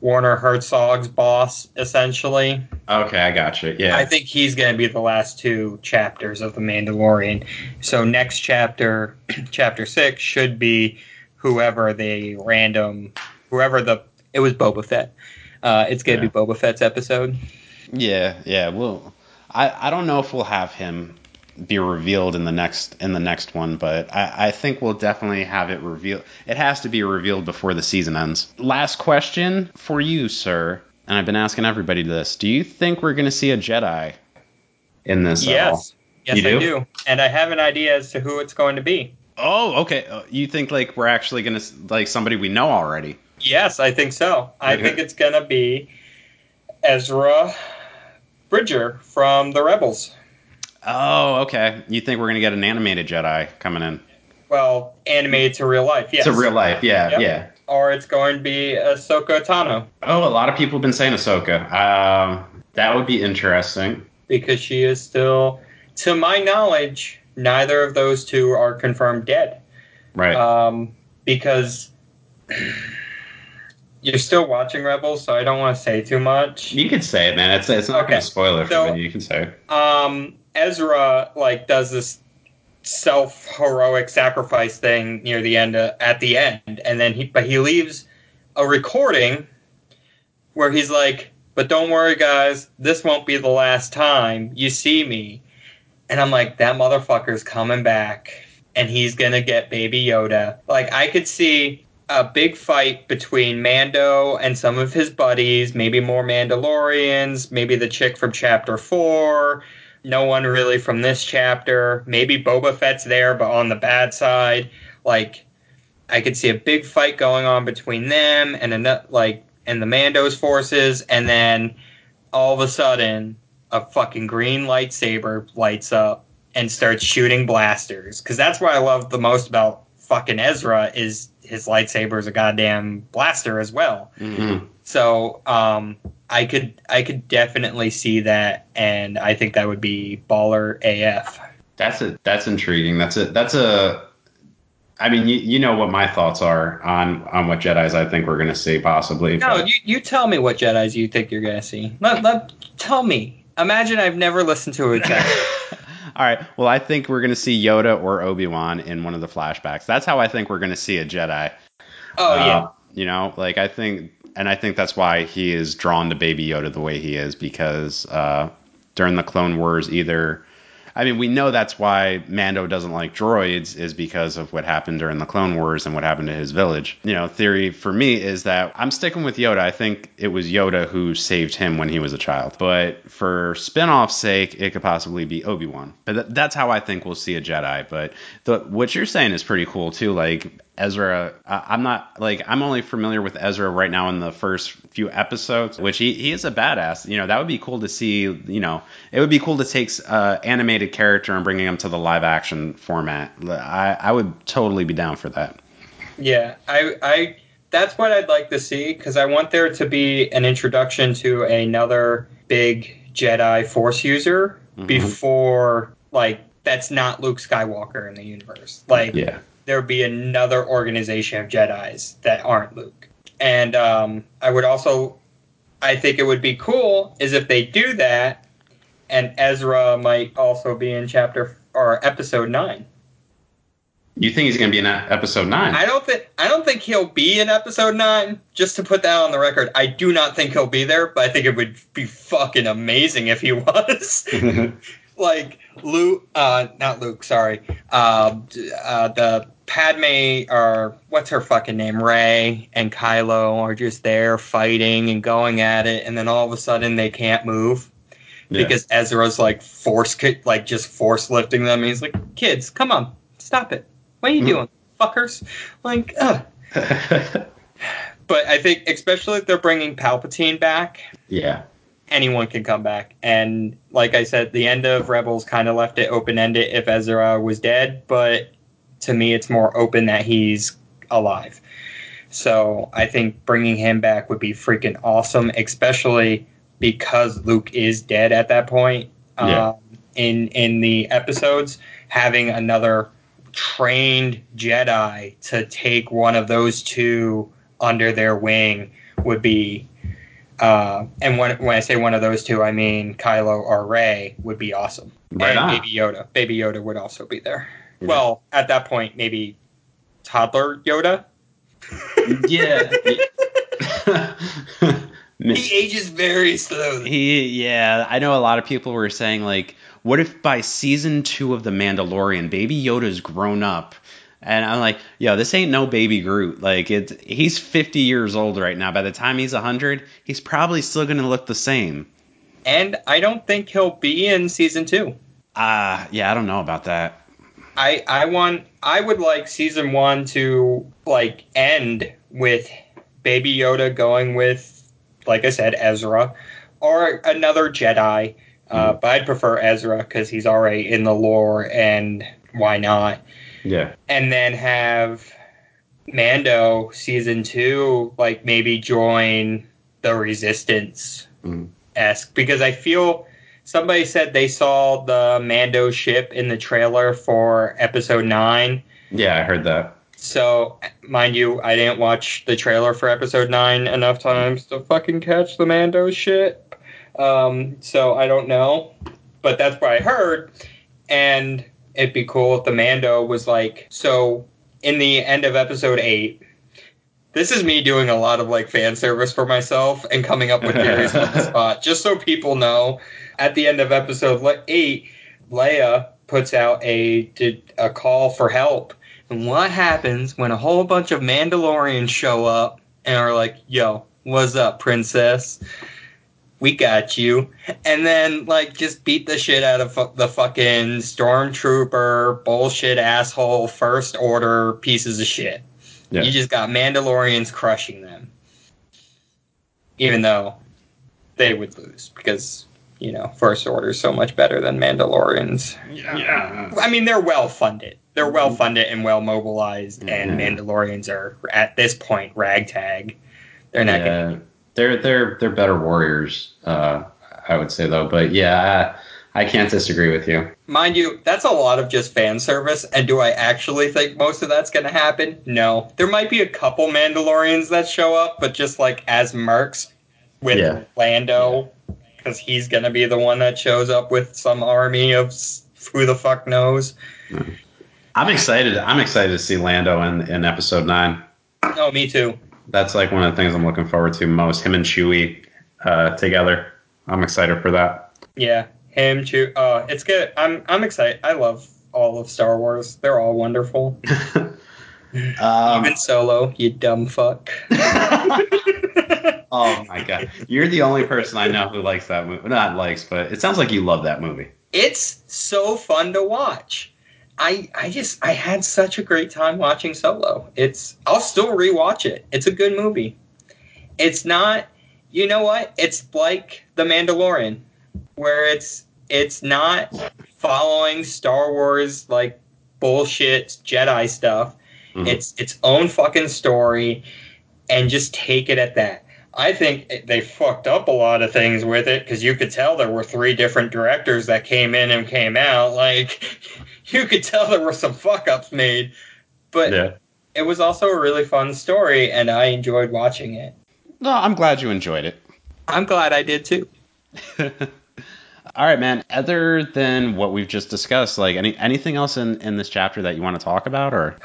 A: Werner Herzog's boss essentially.
B: Okay, I got you. Yeah.
A: I think he's going to be the last two chapters of the Mandalorian. So next chapter, *clears throat* chapter six, should be whoever the random, whoever the it was Boba Fett. Uh, it's going to be Boba Fett's episode.
C: Yeah, yeah. Well, I I don't know if we'll have him be revealed in the next in the next one, but I, I think we'll definitely have it revealed. It has to be revealed before the season ends. Last question for you, sir. And I've been asking everybody this. Do you think we're going to see a Jedi?
B: in this.
A: Yes, yes,
B: You
A: I
B: do?
A: do, and I have an idea as to who it's going to be.
C: Oh, okay. Uh, You think like we're actually going to like somebody we know already?
A: Yes, I think so. I
B: Okay.
A: think it's going to be Ezra Bridger from the Rebels.
C: Oh, okay. You think we're going to get an animated Jedi coming in?
A: Well, animated to real life. Yes.
B: To real life. Yeah,
A: Yep.
B: yeah.
A: or it's going to be Ahsoka Tano
B: Oh, a lot of people have been saying Ahsoka. Um, that would be interesting.
A: because she is still, to my knowledge, neither of those two are confirmed dead.
B: Right.
A: Um, because *sighs* you're still watching Rebels, so I don't want to say too much.
B: you can say it, man. It's it's not
A: Okay.
B: going to spoil it for
A: So-
B: me. You can say it.
A: Um, Ezra like does this self heroic sacrifice thing near the end uh, at the end, and then he but he leaves a recording where he's like, "But don't worry, guys, this won't be the last time you see me." And I'm like, "That motherfucker's coming back, and he's gonna get Baby Yoda." Like I could see a big fight between Mando and some of his buddies, maybe more Mandalorians, maybe the chick from Chapter Four no one really from this chapter. Maybe Boba Fett's there, but on the bad side. Like, I could see a big fight going on between them and ano- like and the Mando's forces, and then all of a sudden, a fucking green lightsaber lights up and starts shooting blasters. Because that's what I love the most about fucking Ezra is his lightsaber is a goddamn blaster as well.
B: Mhm.
A: So um, I could I could definitely see that, and I think that would be baller AF.
B: That's a that's intriguing. That's a that's a I mean, you, you know what my thoughts are on on what Jedi's I think we're gonna see possibly.
A: No,
B: but-
A: you, you tell me what Jedi's you think you're gonna see. Let, let tell me. Imagine I've never listened to a Jedi. *laughs*
C: All right. Well, I think we're going to see Yoda or Obi Wan in one of the flashbacks. That's how I think we're going to see a Jedi.
A: oh yeah.
B: Uh,
C: You know, like I think, and I think that's why he is drawn to Baby Yoda the way he is because uh, during the Clone Wars, either. I mean, we know that's why Mando doesn't like droids is because of what happened during the Clone Wars and what happened to his village. You know, theory for me is that I'm sticking with Yoda. I think it was Yoda who saved him when he was a child. But for spin-off's sake, it could possibly be Obi-Wan. But th- that's how I think we'll see a Jedi. But the, what you're saying is pretty cool too. Like Ezra, I- I'm not like I'm only familiar with Ezra right now in the first few episodes, which he, he is a badass. You know, that would be cool to see. You know, it would be cool to take uh, animated character and bringing him to the live action format. I, I would totally be down for that.
A: Yeah, I, I, that's what I'd like to see because I want there to be an introduction to another big Jedi Force user
C: Mhm.
A: before, like, that's not Luke Skywalker in the universe. Like,
B: yeah.
A: There would be another organization of Jedi's that aren't Luke. And um, I would also, I think it would be cool is if they do that, and Ezra might also be in chapter or episode nine.
B: You think he's gonna be in episode nine?
A: I don't think I don't think he'll be in episode nine. Just to put that on the record, I do not think he'll be there, but I think it would be fucking amazing if he *laughs* was. *laughs* like Luke, uh, not Luke, sorry, uh, uh, the Padme or what's her fucking name, Rey and Kylo are just there fighting and going at it, and then all of a sudden they can't move
B: Yeah.
A: because Ezra's like force, like just force lifting them. He's like, kids, come on, stop it. What are you
B: Mhm.
A: doing, fuckers? Like, ugh. *laughs* But I think, especially if they're bringing Palpatine back,
B: yeah.
A: anyone can come back. And like I said, the end of Rebels kind of left it open ended if Ezra was dead, but to me, it's more open that he's alive. So I think bringing him back would be freaking awesome, especially because Luke is dead at that point.
B: Yeah.
A: Um, in in the episodes, having another trained Jedi to take one of those two under their wing would be uh, and when, when I say one of those two, I mean Kylo or Rey would be awesome.
B: Right
A: and
B: on.
A: Baby Yoda. Baby Yoda would also be there.
B: Yeah.
A: Well, at that point, maybe toddler Yoda. *laughs*
B: yeah. *laughs*
A: He ages very slowly.
C: He, yeah, I know a lot of people were saying like, what if by season two of The Mandalorian, Baby Yoda's grown up? And I'm like, yo, this ain't no baby Groot. Like, it, he's 50 years old right now. By the time he's 100, he's probably still gonna look the same.
A: And I don't think he'll be in season two.
C: Ah, yeah, I don't know about that.
A: I I want I would like season one to like end with Baby Yoda going with, like I said, Ezra or another Jedi. Uh, but I'd prefer Ezra because he's already in the lore, and why not?
B: yeah.
A: And then have Mando season two, like maybe join the Resistance esque because I feel somebody said they saw the Mando ship in the trailer for episode nine.
B: Yeah, I heard that.
A: So, mind you, I didn't watch the trailer for episode nine enough times to fucking catch the Mando ship. Um, so I don't know, but that's what I heard. And it'd be cool if the Mando was like, so in the end of episode eight, this is me doing a lot of like fan service for myself and coming up with *laughs* theories on the spot, just so people know. At the end of episode eight, Leia puts out a a call for help. And what happens when a whole bunch of Mandalorians show up and are like, "Yo, what's up, princess? We got you," and then like just beat the shit out of fu- the fucking stormtrooper bullshit asshole first order pieces of shit.
B: Yeah.
A: You just got Mandalorians crushing them. Even though they would lose because, you know, First Order is so much better than Mandalorians.
B: Yeah.
A: I mean, they're well funded. They're well funded and well mobilized, and Mandalorians are, at this point, ragtag. They're not
B: yeah.
A: going
B: They're they're they're better warriors, uh, I would say though. But yeah, I can't disagree with you.
A: Mind you, that's a lot of just fan service, and do I actually think most of that's going to happen? No. There might be a couple Mandalorians that show up, but just like as mercs with
B: Yeah.
A: Lando, because he's going to be the one that shows up with some army of who the fuck knows.
B: I'm excited. I'm excited to see Lando in, in episode nine.
A: Oh, me too.
B: That's like one of the things I'm looking forward to most. Him and Chewie uh, together. I'm excited for that.
A: Yeah, him too. Uh, it's good. I'm I'm excited. I love all of Star Wars. They're all wonderful. *laughs*
B: um,
A: Even Solo, you dumb fuck. *laughs*
B: oh my god, you're the only person I know who likes that movie. Not likes, but it sounds like you love that movie.
A: it's so fun to watch. I I just I had such a great time watching Solo. It's I'll still rewatch it. It's a good movie. It's not you know what? It's like The Mandalorian where it's it's not following Star Wars like bullshit Jedi stuff.
B: Mhm.
A: It's its own fucking story and just take it at that. I think they fucked up a lot of things with it because you could tell there were three different directors that came in and came out. Like, *laughs* you could tell there were some fuck ups made, but
B: yeah.
A: it was also a really fun story, and I enjoyed watching it.
C: No, I'm glad you enjoyed it.
A: I'm glad I did too. *laughs*
C: All right, man. Other than what we've just discussed, like any anything else in in this chapter that you want to talk about, or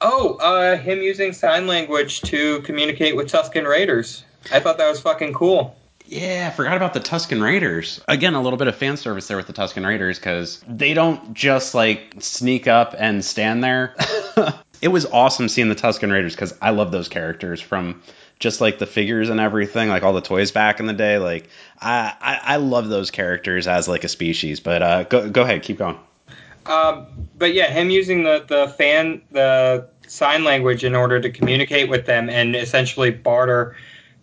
A: Oh, uh, him using sign language to communicate with Tusken Raiders. I thought that was fucking cool.
C: Yeah, I forgot about the Tusken Raiders. Again, a little bit of fan service there with the Tusken Raiders because they don't just like sneak up and stand there. *laughs* it was awesome seeing the Tusken Raiders because I love those characters from just like the figures and everything, like all the toys back in the day. Like I, I, I love those characters as like a species. But uh, go go ahead, keep going.
A: Um, but yeah, him using the, the fan the sign language in order to communicate with them and essentially barter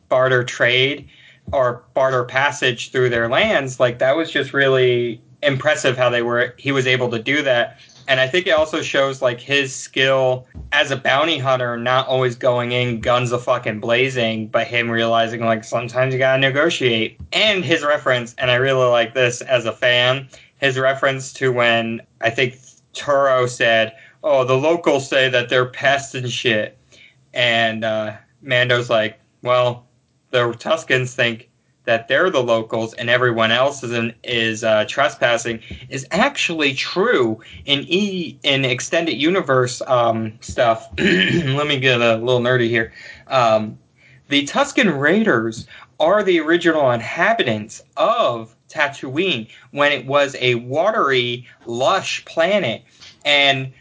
A: barter trade or barter passage through their lands, like that was just really impressive how they were he was able to do that. And I think it also shows like his skill as a bounty hunter, not always going in guns a fucking blazing, but him realizing like sometimes you gotta negotiate. And his reference, and I really like this as a fan, his reference to when I think Toro said, "Oh, the locals say that they're pests and shit," and uh, Mando's like, "Well, the Tuskens think that they're the locals and everyone else is in, is uh, trespassing." Is actually true in e in extended universe um, stuff. *clears throat* Let me get a little nerdy here. Um, the Tusken Raiders are the original inhabitants of Tatooine when it was a watery, lush planet. And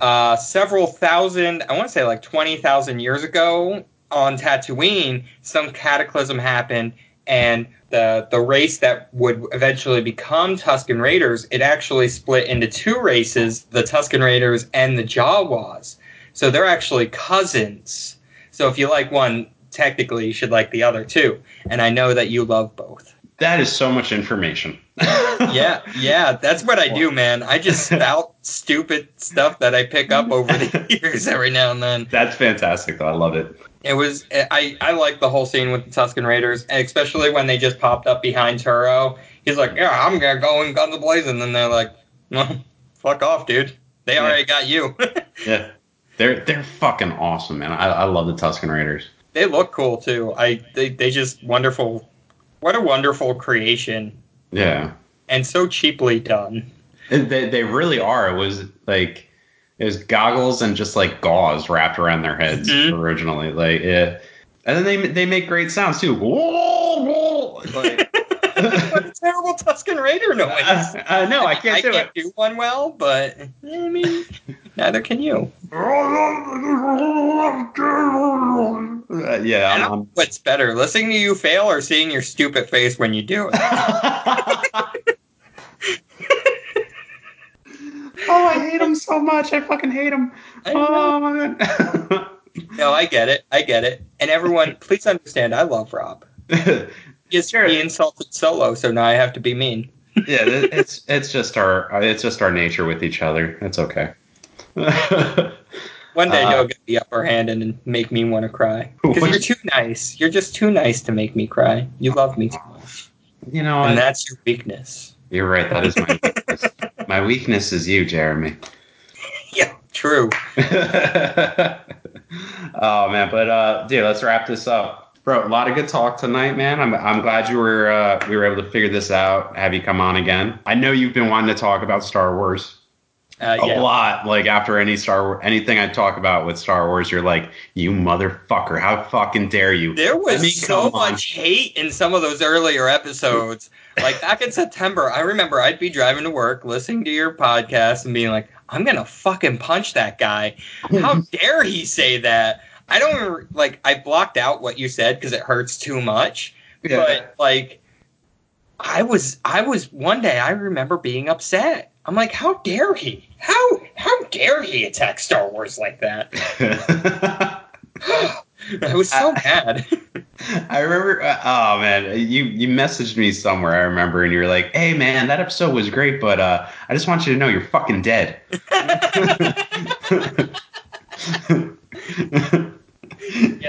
A: uh, several thousand, I want to say like 20,000 years ago on Tatooine, some cataclysm happened. And the, the race that would eventually become Tusken Raiders, it actually split into two races the Tusken Raiders and the Jawas. So they're actually cousins. So if you like one, technically you should like the other too. And I know that you love both.
B: That is so much information. *laughs*
A: Yeah, yeah, that's what I do, man. I just spout *laughs* stupid stuff that I pick up over the *laughs* years every now and then.
B: That's fantastic, though. I love it.
A: It was I I like the whole scene with the Tusken Raiders, especially when they just popped up behind Toro. He's like, "Yeah, I'm gonna go and guns blazing," and then they're like, "Well, fuck off, dude. They
B: Yeah.
A: already got you."
B: Yeah, they're they're fucking awesome, man. I, I love the Tusken Raiders.
A: they look cool too. I they they just wonderful. What a wonderful creation,
B: Yeah,
A: and so cheaply done.
B: They they really are. It was like it was goggles and just like gauze wrapped around their heads
A: Mhm.
B: originally. Like yeah, and then they they make great sounds too. Whoa, whoa. Like,
A: terrible Tusken Raider uh, noise.
B: I, I know I can't
A: I
B: do
A: can't
B: it.
A: do one well, but I mean, *laughs* neither can you.
B: Uh, yeah, I'm, I'm
A: what's better, listening to you fail or seeing your stupid face when you do it? *laughs*
B: oh, I hate him so much. I fucking hate him. Oh my god. *laughs*
A: No, I get it. I get it. And everyone, please understand, I love Rob. Yes,
B: Sure.
A: he insulted Solo, so now I have to be mean. *laughs*
B: yeah, it's it's just our it's just our nature with each other. It's okay.
A: One day
B: Uh,
A: he'll get the upper hand and make me want to cry. Because you're too nice. You're just too nice to make me cry. You love me too much.
B: you know,
A: And
B: I,
A: that's your weakness.
C: You're right. That is my weakness. *laughs* my weakness is you, Jeremy. *laughs*
A: Yeah, true.
C: oh man, but uh, dude, let's wrap this up, bro. A lot of good talk tonight, man. I'm I'm glad you were uh, we were able to figure this out. Have you come on again? I know you've been wanting to talk about Star Wars
A: Uh,
C: a
A: yeah.
C: lot. Like after any Star Wars, anything I talk about with Star Wars, you're like, you motherfucker, how fucking dare you?
A: There was so
C: on.
A: much hate in some of those earlier episodes. Like back in September, I remember I'd be driving to work, listening to your podcast, and being like, "I'm gonna fucking punch that guy! How *laughs* dare he say that?" I don't remember, like I blocked out what you said because it hurts too much.
C: Yeah.
A: But like, I was, I was one day. I remember being upset. I'm like, "How dare he? How how dare he attack Star Wars like that?" *laughs* *gasps* I was so mad.
C: I remember. Uh, oh man, you you messaged me somewhere. I remember, and you were like, "Hey man, that episode was great, but uh, I just want you to know you're fucking dead." *laughs* *laughs*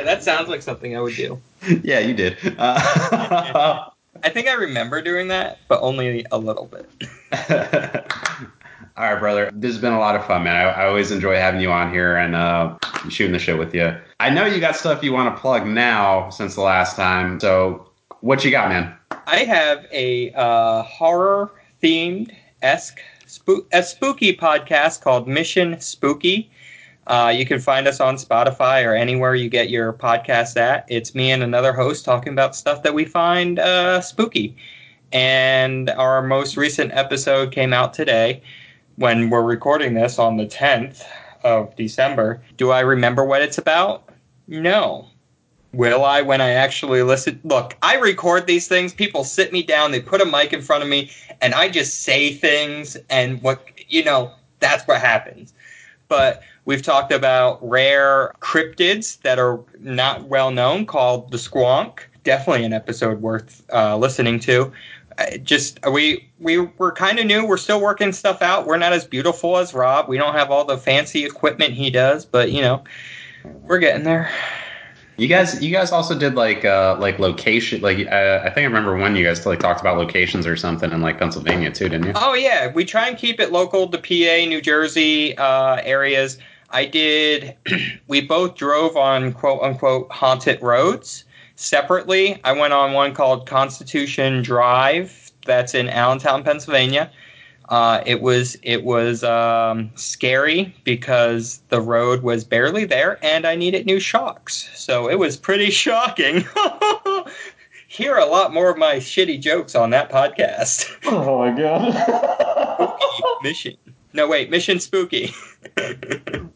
A: Yeah, that sounds like something I would do. *laughs*
C: yeah, you did. Uh, *laughs*
A: I think I remember doing that, but only a little bit. *laughs*
C: All right, brother. This has been a lot of fun, man. I, I always enjoy having you on here and uh, shooting the shit with you. I know you got stuff you want to plug now since the last time. So, what you got, man?
A: I have a uh, horror themed esque spook a spooky podcast called Mission Spooky. Uh, you can find us on Spotify or anywhere you get your podcasts at. It's me and another host talking about stuff that we find uh, spooky. And our most recent episode came out today when we're recording this on the 10th of December. Do I remember what it's about? No. Will I when I actually listen? Look, I record these things. People sit me down, they put a mic in front of me, and I just say things, and what, you know, that's what happens. But we've talked about rare cryptids that are not well known called the squonk. Definitely an episode worth uh, listening to. Uh, Just we we we're kind of new. We're still working stuff out. We're not as beautiful as Rob. We don't have all the fancy equipment he does, but you know, we're getting there.
C: You guys, you guys also did like uh, like location. Like uh, I think I remember when you guys like talked about locations or something in like Pennsylvania too, didn't you?
A: Oh yeah, we try and keep it local to PA, New Jersey uh, areas. I did. *clears throat* we both drove on quote unquote haunted roads separately. I went on one called Constitution Drive. That's in Allentown, Pennsylvania. Uh, it was it was um, scary because the road was barely there, and I needed new shocks. So it was pretty *laughs* shocking. *laughs* Hear a lot more of my shitty jokes on that podcast.
E: Oh my god. *laughs*
A: Mission. No, wait, Mission Spooky. *laughs*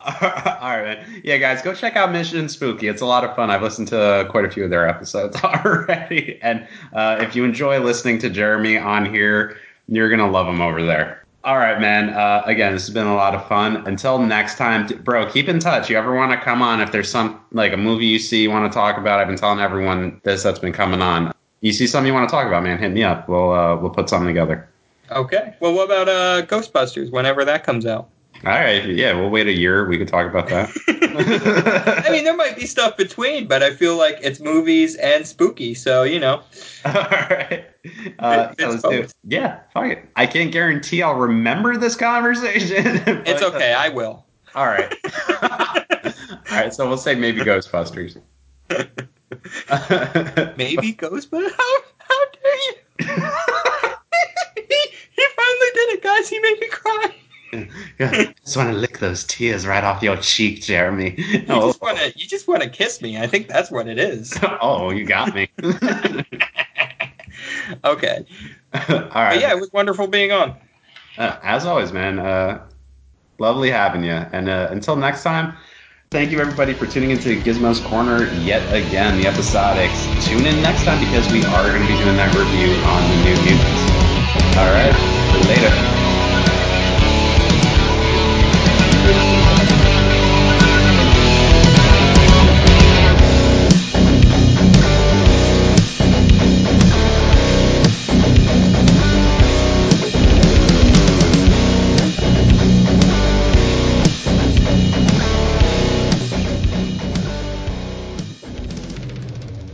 A: *laughs*
C: All right, man. Yeah, guys, go check out Mission Spooky. It's a lot of fun. I've listened to quite a few of their episodes *laughs* already, and uh, if you enjoy listening to Jeremy on here, you're gonna love him over there. All right, man. Uh, again, this has been a lot of fun. Until next time, bro, keep in touch. You ever want to come on? If there's some like a movie you see you want to talk about, I've been telling everyone this that's been coming on. You see something you want to talk about, man? Hit me up. We'll uh, we'll put something together.
A: Okay. Well, what about uh, Ghostbusters? Whenever that comes out.
C: All right. Yeah, we'll wait a year. We could talk about that. *laughs*
A: I mean, there might be stuff between, but I feel like it's movies and spooky. So you know, *laughs*
C: All right. Uh, so let's do it. Yeah, fuck it. I can't guarantee I'll remember this conversation. *laughs*
A: it's okay. I will.
C: All right. All right. So we'll say maybe Ghostbusters.
A: Maybe Ghostbusters. How, how dare you? He, finally did it, guys. He made me cry. *laughs*
C: I just want to lick those tears right off your cheek, Jeremy.
A: You
C: Oh,
A: just want to. You just want to kiss me. I think that's what it is. *laughs*
C: oh, you got me. *laughs*
A: Okay.
C: All
A: But yeah, it was wonderful being on.
C: Uh, as always, man. Uh, lovely having you. And uh, until next time, thank you everybody for tuning into Gizmo's Corner yet again, the episodics. Tune in next time because we are going to be doing that review on the new mutants. All right. Later.